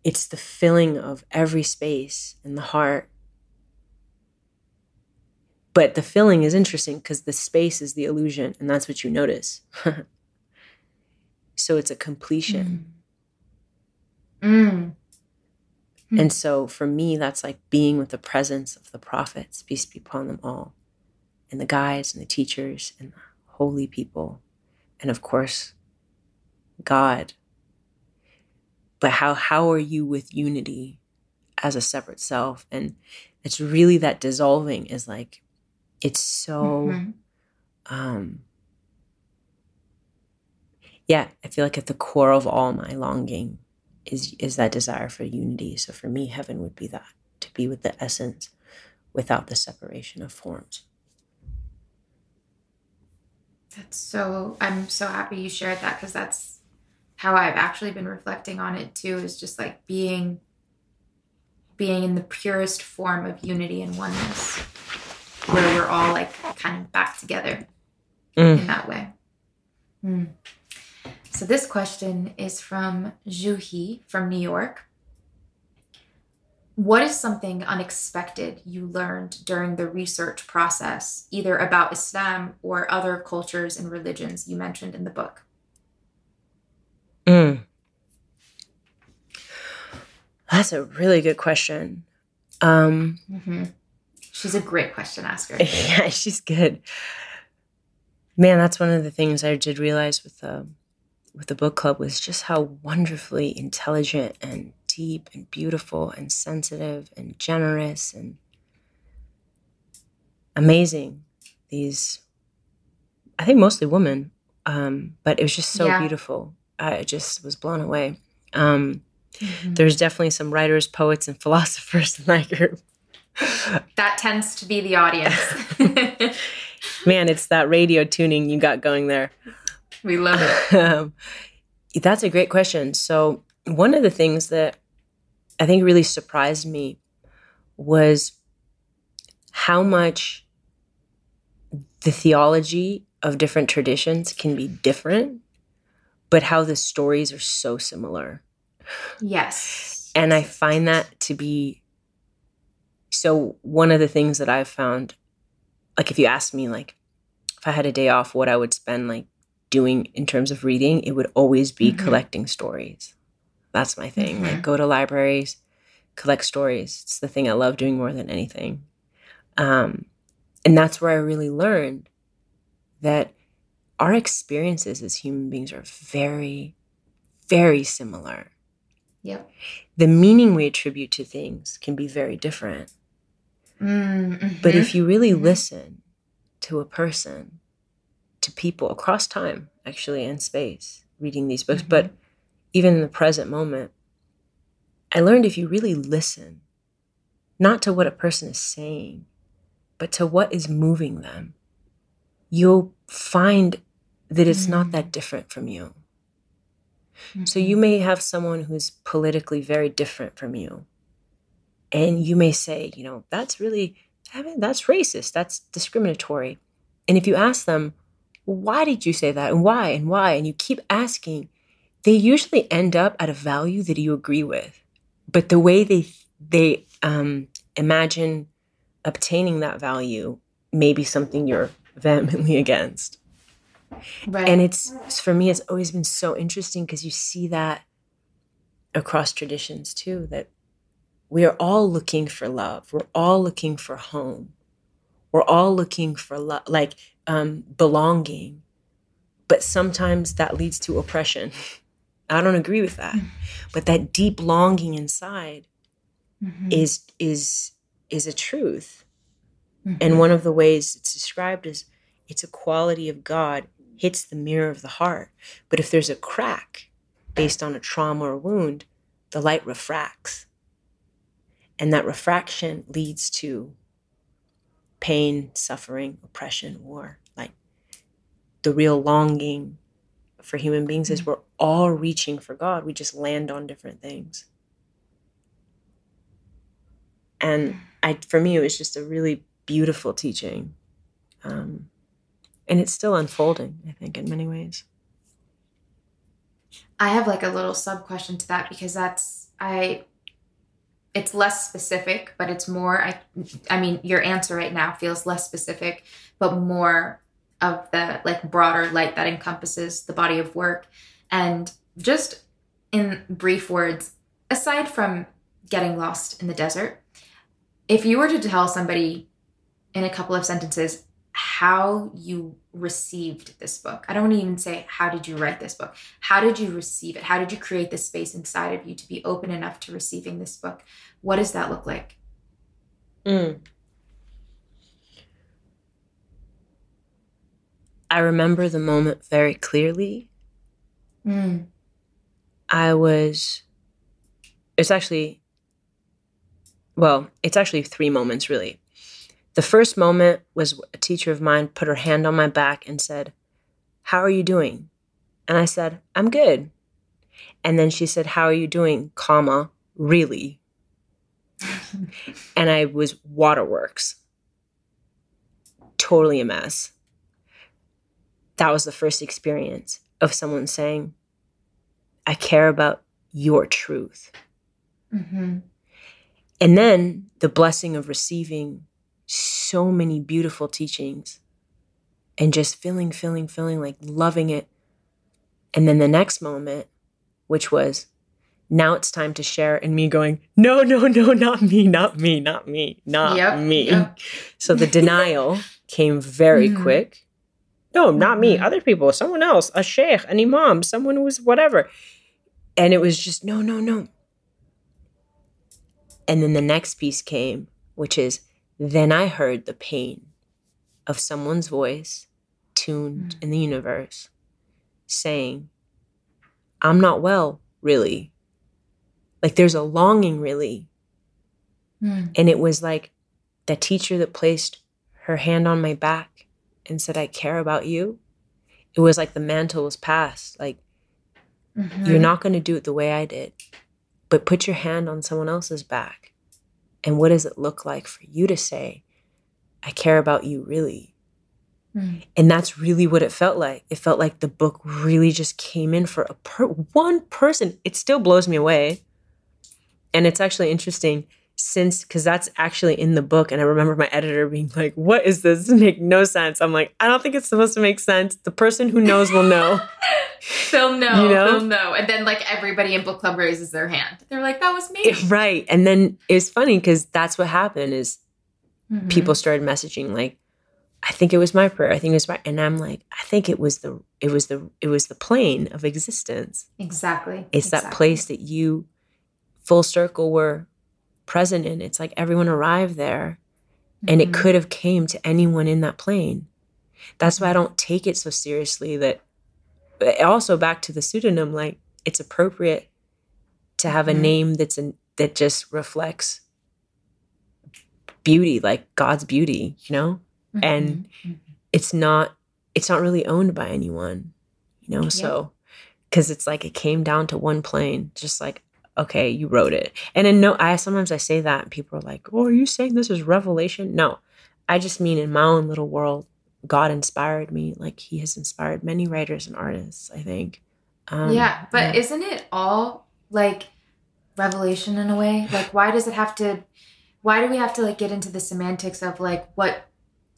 it's the filling of every space in the heart. But the filling is interesting because the space is the illusion, and that's what you notice. so it's a completion. Mm. Mm. And so for me, that's like being with the presence of the prophets, peace be upon them all, and the guides and the teachers and the holy people, and of course, God. But how how are you with unity as a separate self? And it's really that dissolving is like it's so Mhm. um yeah i feel like at the core of all my longing is is that desire for unity. So for me heaven would be that to be with the essence without the separation of forms. That's so, I'm so happy you shared that because that's how I've actually been reflecting on it too, is just like being, being in the purest form of unity and oneness, where we're all like kind of back together Mm. in that way. Mm. So this question is from Juhi from New York. What is something unexpected you learned during the research process, either about Islam or other cultures and religions you mentioned in the book? Mm. that's a really good question um Mm-hmm. She's a great question asker. yeah, she's good. Man, that's one of the things I did realize with the with the book club was just how wonderfully intelligent and deep and beautiful and sensitive and generous and amazing these I think mostly women um but it was just so Yeah. beautiful. I just was blown away. Um Mhm. there's definitely some writers, poets and philosophers in that group. That tends to be the audience. Man, it's that radio tuning you got going there. We love it. Um, that's a great question. So, one of the things that I think really surprised me was how much the theology of different traditions can be different, but how the stories are so similar. Yes. And I find that to be so one of the things that I've found, like if you ask me like if I had a day off, what I would spend like doing in terms of reading, it would always be Mhm. collecting stories. That's my thing. Mhm. Like go to libraries, collect stories. It's the thing I love doing more than anything. Um, and that's where I really learned that our experiences as human beings are very, very similar. Yep. The meaning we attribute to things can be very different. Mm, But if you really Mhm. listen to a person, to people across time, actually, and space, reading these books, Mhm. but even in the present moment, I learned if you really listen, not to what a person is saying, but to what is moving them, you'll find that it's not that different from you. So you may have someone who's politically very different from you. And you may say, you know, that's really, I mean, that's racist, that's discriminatory. And if you ask them, well, why did you say that? And why? And why? And you keep asking, they usually end up at a value that you agree with. But the way they they um, imagine obtaining that value may be something you're vehemently against right. and it's for me it's always been so interesting because you see that across traditions too that we are all looking for love we're all looking for home we're all looking for love like um, belonging but sometimes that leads to oppression i don't agree with that but that deep longing inside Mhm. is is is a truth Mhm. and one of the ways it's described is it's a quality of God hits the mirror of the heart. But if there's a crack based on a trauma or a wound, the light refracts. And that refraction leads to pain, suffering, oppression, war. Like the real longing for human beings is we're all reaching for God. We just land on different things. And I, for me, it was just a really beautiful teaching. Um, and it's still unfolding, I think, in many ways. I have like a little sub question to that because that's I it's less specific, but it's more I I mean your answer right now feels less specific, but more of the like broader light that encompasses the body of work. And just in brief words aside from getting lost in the desert if you were to tell somebody in a couple of sentences how you received this book i don't want to even say how did you write this book how did you receive it how did you create this space inside of you to be open enough to receiving this book what does that look like Mm. I remember the moment very clearly. mm. I was, it's actually, well, it's actually three moments really. The first moment was a teacher of mine put her hand on my back and said, How are you doing? And I said, I'm good. And then she said, How are you doing, comma, really? and I was waterworks. Totally a mess. That was the first experience of someone saying, I care about your truth. hmm And then the blessing of receiving so many beautiful teachings and just feeling, feeling, feeling like loving it. And then the next moment, which was now it's time to share, and me going, no, no, no, not me, not me, not me, not Yep, me. yep. So the denial came very Mhm. quick. No, not me, Mhm. other people, someone else, a sheikh, an imam, someone who was whatever. And it was just, no, no, no. And then the next piece came, which is then I heard the pain of someone's voice tuned in the universe saying, I'm not well, really. Like there's a longing, really. Mm. And it was like that teacher that placed her hand on my back and said, I care about you, it was like the mantle was passed. Like, Mhm. you're not going to do it the way I did, but put your hand on someone else's back. And what does it look like for you to say, I care about you really? Mm. And that's really what it felt like. It felt like the book really just came in for a per- one person. It still blows me away. And it's actually interesting since because that's actually in the book and I remember my editor being like, "What is this? This make no sense." I'm like, "I don't think it's supposed to make sense. The person who knows will know." They'll know. You know? They'll know. And then like everybody in book club raises their hand. They're like, that was me. right. And then it's funny because that's what happened is Mhm. people started messaging like i think it was my prayer i think it was my and i'm like i think it was the it was the it was the plane of existence Exactly. it's that place that you full circle were present in it's like everyone arrived there and it Mhm. could have came to anyone in that plane that's why i don't take it so seriously that but also back to the pseudonym like it's appropriate to have a Mhm. name that's an, that just reflects beauty like god's beauty you know and Mhm. it's not it's not really owned by anyone you know Yep. so because it's like it came down to one plane just like okay you wrote it and then no i sometimes i say that and people are like oh are you saying this is revelation no i just mean in my own little world god inspired me like he has inspired many writers and artists i think um, yeah, but yeah. isn't it all like revelation in a way? Like, why does it have to? Why do we have to like get into the semantics of like what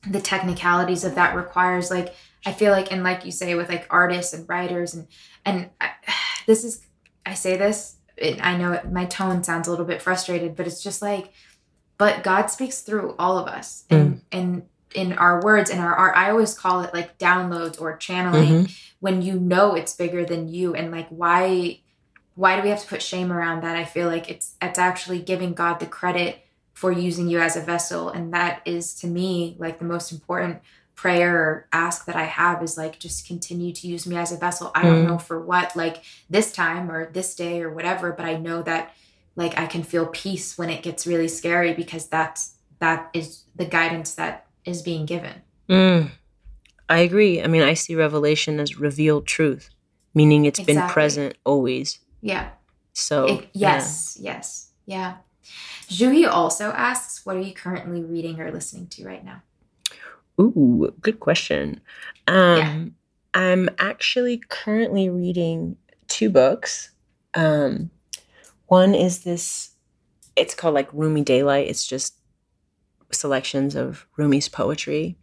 the technicalities of that requires? Like, I feel like, and like you say, with like artists and writers, and and I, this is, I say this, it, I know it, my tone sounds a little bit frustrated, but it's just like, but God speaks through all of us, and and in our words and our art. I always call it like downloads or channeling Mhm. when you know it's bigger than you and like why why do we have to put shame around that i feel like it's it's actually giving god the credit for using you as a vessel and that is to me like the most important prayer or ask that i have is like just continue to use me as a vessel i don't Mm. know for what like this time or this day or whatever but i know that like i can feel peace when it gets really scary because that's that is the guidance that is being given Mm. I agree. I mean, I see revelation as revealed truth, meaning it's been present always. yeah So, It- yes, yes, yeah. Juhi also asks, "What are you currently reading or listening to right now?" Ooh, good question. Um, Yeah. I'm actually currently reading two books. Um, one is this, it's called like Rumi Daylight. It's just selections of Rumi's poetry.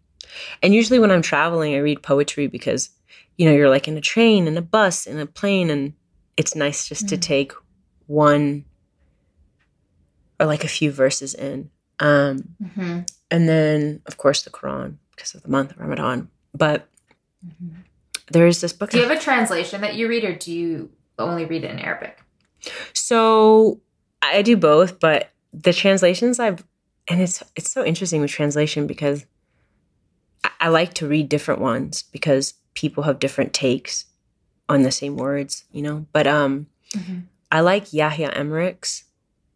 And usually when I'm traveling, I read poetry because, you know, you're like in a train, in a bus, in a plane, and it's nice just to Mm. take one or like a few verses in. Um, Mm-hmm. and then, of course, the Quran because of the month of Ramadan. But there is this book. Do you have a translation that you read, or do you only read it in Arabic? So I do both, but the translations I've and it's it's so interesting with translation because I, I like to read different ones because people have different takes on the same words, you know. But um I like Yahya Emerick's.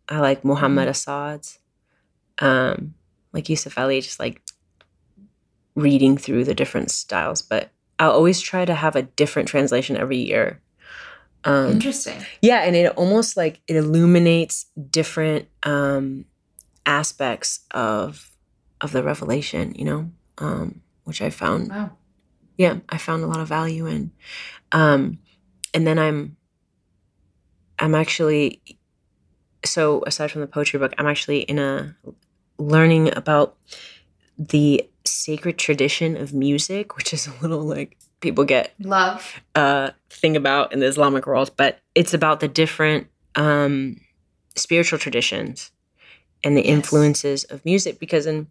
I like Muhammad Asad's. Um, like Yusuf Ali, just like reading through the different styles. But I'll always try to have a different translation every year. Um, Interesting. yeah, and it almost like it illuminates different um aspects of of the revelation, you know, um, which I found Wow. yeah, I found a lot of value in. Um and then I'm I'm actually so aside from the poetry book, I'm actually in a learning about the sacred tradition of music, which is a little like people get Love. uh, thing about in the Islamic world, but it's about the different um, spiritual traditions and the Yes. influences of music. Because in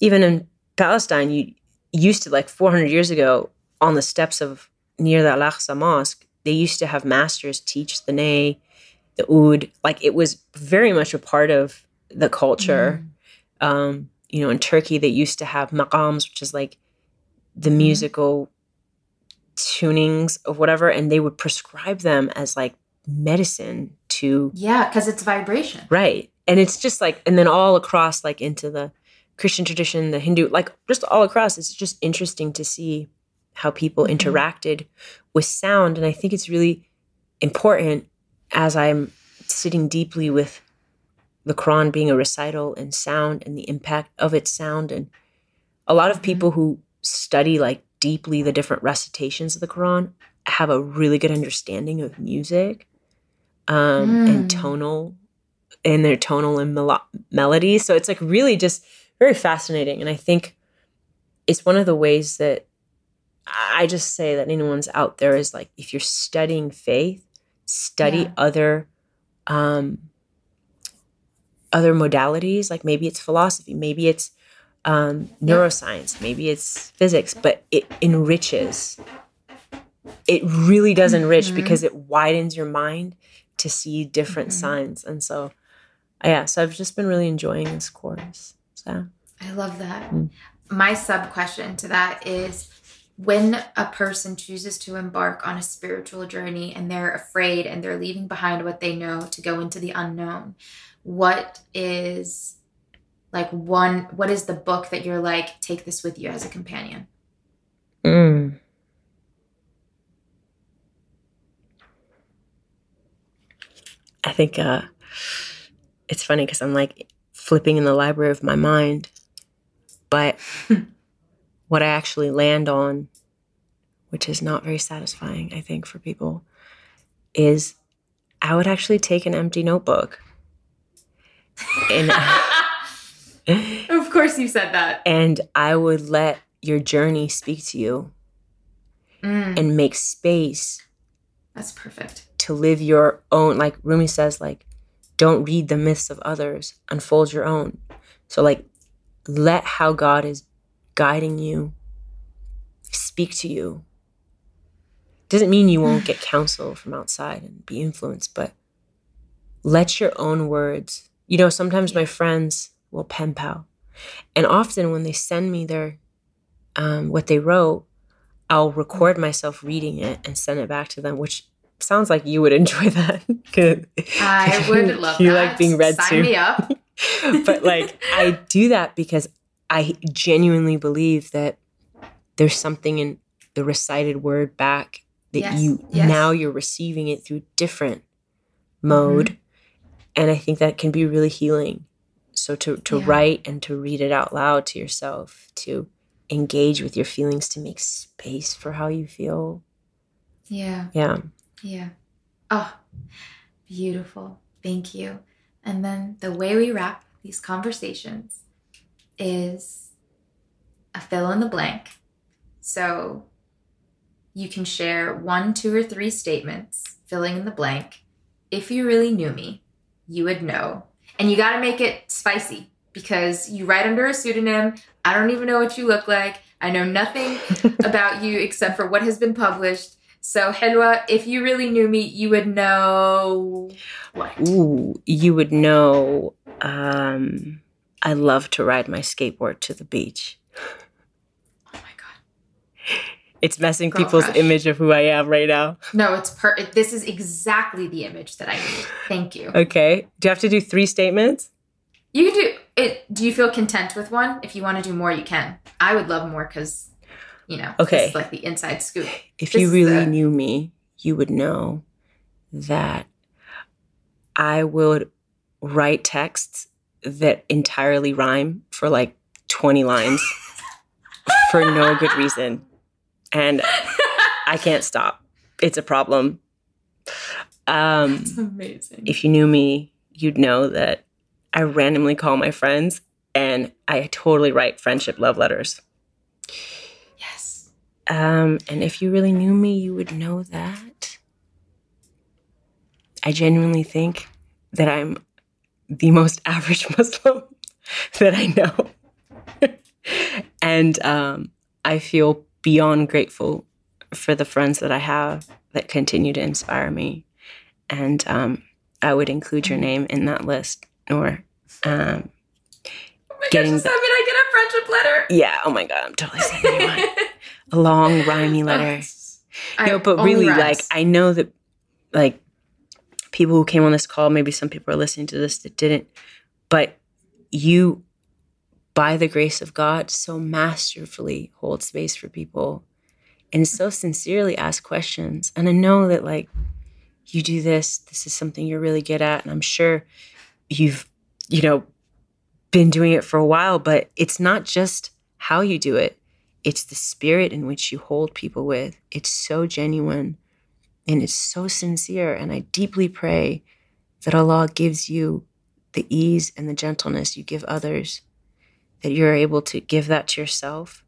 even in Palestine, you used to like 400 years ago on the steps of near the Al Aqsa Mosque, they used to have masters teach the ney, the oud. Like it was very much a part of the culture um, you know, in Turkey, they used to have maqams, which is like the Mhm. musical tunings of whatever, and they would prescribe them as like medicine to Yeah, because it's vibration. right. And it's just like, and then all across, like into the Christian tradition, the Hindu, like just all across, it's just interesting to see how people Mhm. interacted with sound. And I think it's really important as I'm sitting deeply with the Quran being a recital and sound and the impact of its sound. And a lot of people who study like deeply the different recitations of the Quran have a really good understanding of music um, and Mm. tonal and their tonal and melo- melody. So it's like really just very fascinating. And I think it's one of the ways that I just say that anyone's out there is like if you're studying faith, study Yeah. other um other modalities, like maybe it's philosophy, maybe it's um neuroscience, maybe it's physics, but it enriches. It really does enrich Mhm. because it widens your mind to see different Mhm. signs. And so yeah, so I've just been really enjoying this course. So I love that. Mm. My sub question to that is when a person chooses to embark on a spiritual journey and they're afraid and they're leaving behind what they know to go into the unknown, what is like one what is the book that you're like take this with you as a companion? Mm. I think uh, it's funny because I'm like flipping in the library of my mind, but what I actually land on, which is not very satisfying, I think, for people, is I would actually take an empty notebook. And, of course you said that. and I would let your journey speak to you Mm, and make space that's perfect. to live your own like Rumi says like don't read the myths of others unfold your own so like let how God is guiding you speak to you doesn't mean you won't get counsel from outside and be influenced but let your own words you know sometimes my friends will pen pal and often when they send me their um, what they wrote i'll record myself reading it and send it back to them which sounds like you would enjoy that 'Cause I would love you that. like being read Sign to me up. but like I do that because I genuinely believe that there's something in the recited word back that Yes, you yes. now you're receiving it through different mode Mm-hmm. And I think that can be really healing. So to to Yeah. write and to read it out loud to yourself, to engage with your feelings, to make space for how you feel. Yeah. Yeah. Yeah. Oh, beautiful. Thank you. And then the way we wrap these conversations is a fill in the blank. So you can share one, two, or three statements filling in the blank. If you really knew me, you would know. And you got to make it spicy because you write under a pseudonym. I don't even know what you look like. I know nothing about you except for what has been published. So, Helwa, if you really knew me, you would know what? Ooh, you would know um I love to ride my skateboard to the beach. Oh my god! It's messing Girl people's crush. image of who I am right now. No, it's per. This is exactly the image that I need. Thank you. Okay. Do you have to do three statements? You can do it. Do you feel content with one? If you want to do more, you can. I would love more because, you know, Okay. this is like the inside scoop. If This you really the- knew me, you would know that I would write texts that entirely rhyme for like 20 lines for no good reason. And I can't stop. It's a problem. Um, It's amazing. if you knew me, you'd know that I randomly call my friends and I totally write friendship love letters. yes. Um, and if you really knew me, you would know that I genuinely think that I'm the most average Muslim that I know. and um, I feel beyond grateful for the friends that I have that continue to inspire me. And um, I would include your name in that list or um, Oh my Getting gosh, does the- that mean I get a friendship letter? yeah, oh my God, I'm totally sending one. A long, rhymy letter. No, but really, rhymes. like I know that, like people who came on this call, maybe some people are listening to this that didn't, but you by the grace of God, so masterfully hold space for people and so sincerely ask questions. And I know that, like, you do this, this is something you're really good at. And I'm sure you've, you know, been doing it for a while, but it's not just how you do it, it's the spirit in which you hold people with. It's so genuine and it's so sincere. And I deeply pray that Allah gives you the ease and the gentleness you give others, that you're able to give that to yourself,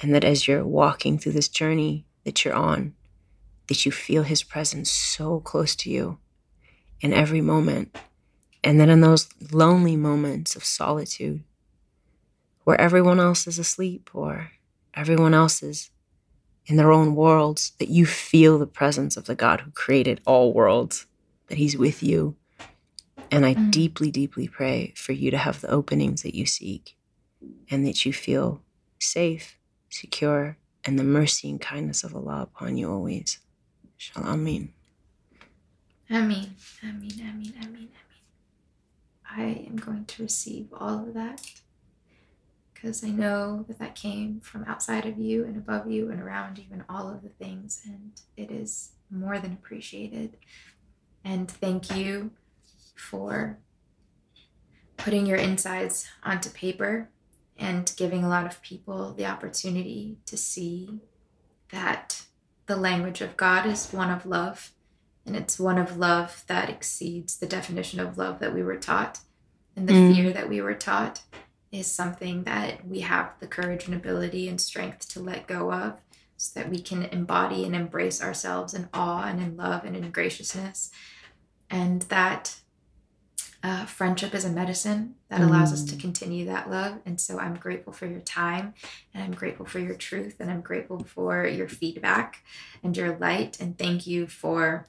and that as you're walking through this journey that you're on, that you feel His presence so close to you in every moment. And then in those lonely moments of solitude, where everyone else is asleep or everyone else is in their own worlds, that you feel the presence of the God who created all worlds, that He's with you. And I mm. deeply, deeply pray for you to have the openings that you seek and that you feel safe, secure, and the mercy and kindness of Allah upon you always. Inshallah. Ameen. Ameen. Ameen. Ameen. Ameen. I am going to receive all of that because I know that that came from outside of you and above you and around you and all of the things, and it is more than appreciated. And thank you for putting your insides onto paper and giving a lot of people the opportunity to see that the language of God is one of love and it's one of love that exceeds the definition of love that we were taught. And the mm. fear that we were taught is something that we have the courage and ability and strength to let go of so that we can embody and embrace ourselves in awe and in love and in graciousness. And that uh, friendship is a medicine that allows mm. us to mm. continue that love. And so I'm grateful for your time and I'm grateful for your truth and I'm grateful for your feedback and your light. And thank you for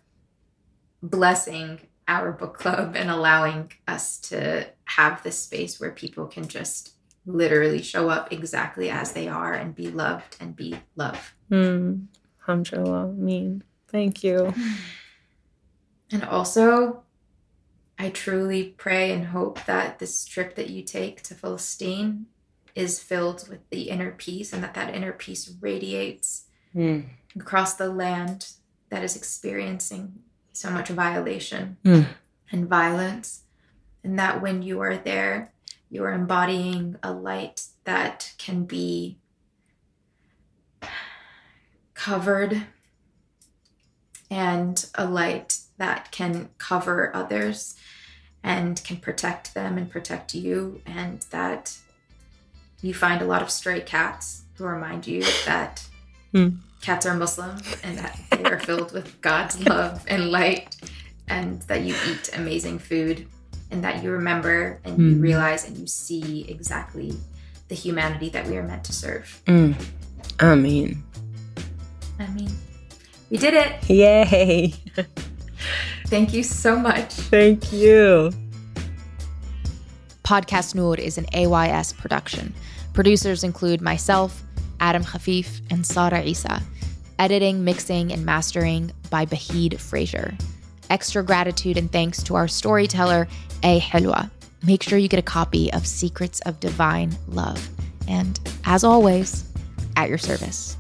blessing our book club and allowing us to have this space where people can just literally show up exactly as they are and be loved and be love. Mm. Alhamdulillah. Mean. Thank you. And also, I truly pray and hope that this trip that you take to Palestine is filled with the inner peace and that that inner peace radiates mm. across the land that is experiencing so much violation mm. and violence. And that when you are there, you are embodying a light that can be covered and a light that can cover others and can protect them and protect you, and that you find a lot of stray cats who remind you that mm cats are Muslim and that they are filled with God's love and light, and that you eat amazing food, and that you remember and mm. you hmm. realize and you see exactly the humanity that we are meant to serve. Mm. I mean, I mean, we did it! Yay! Thank you so much. Thank you. Podcast Noor is an AYS production. Producers include myself. Adam Khafif, and Sara Isa. Editing, mixing, and mastering by Bahid Fraser. Extra gratitude and thanks to our storyteller, A. Helwa. Make sure you get a copy of Secrets of Divine Love. And as always, at your service.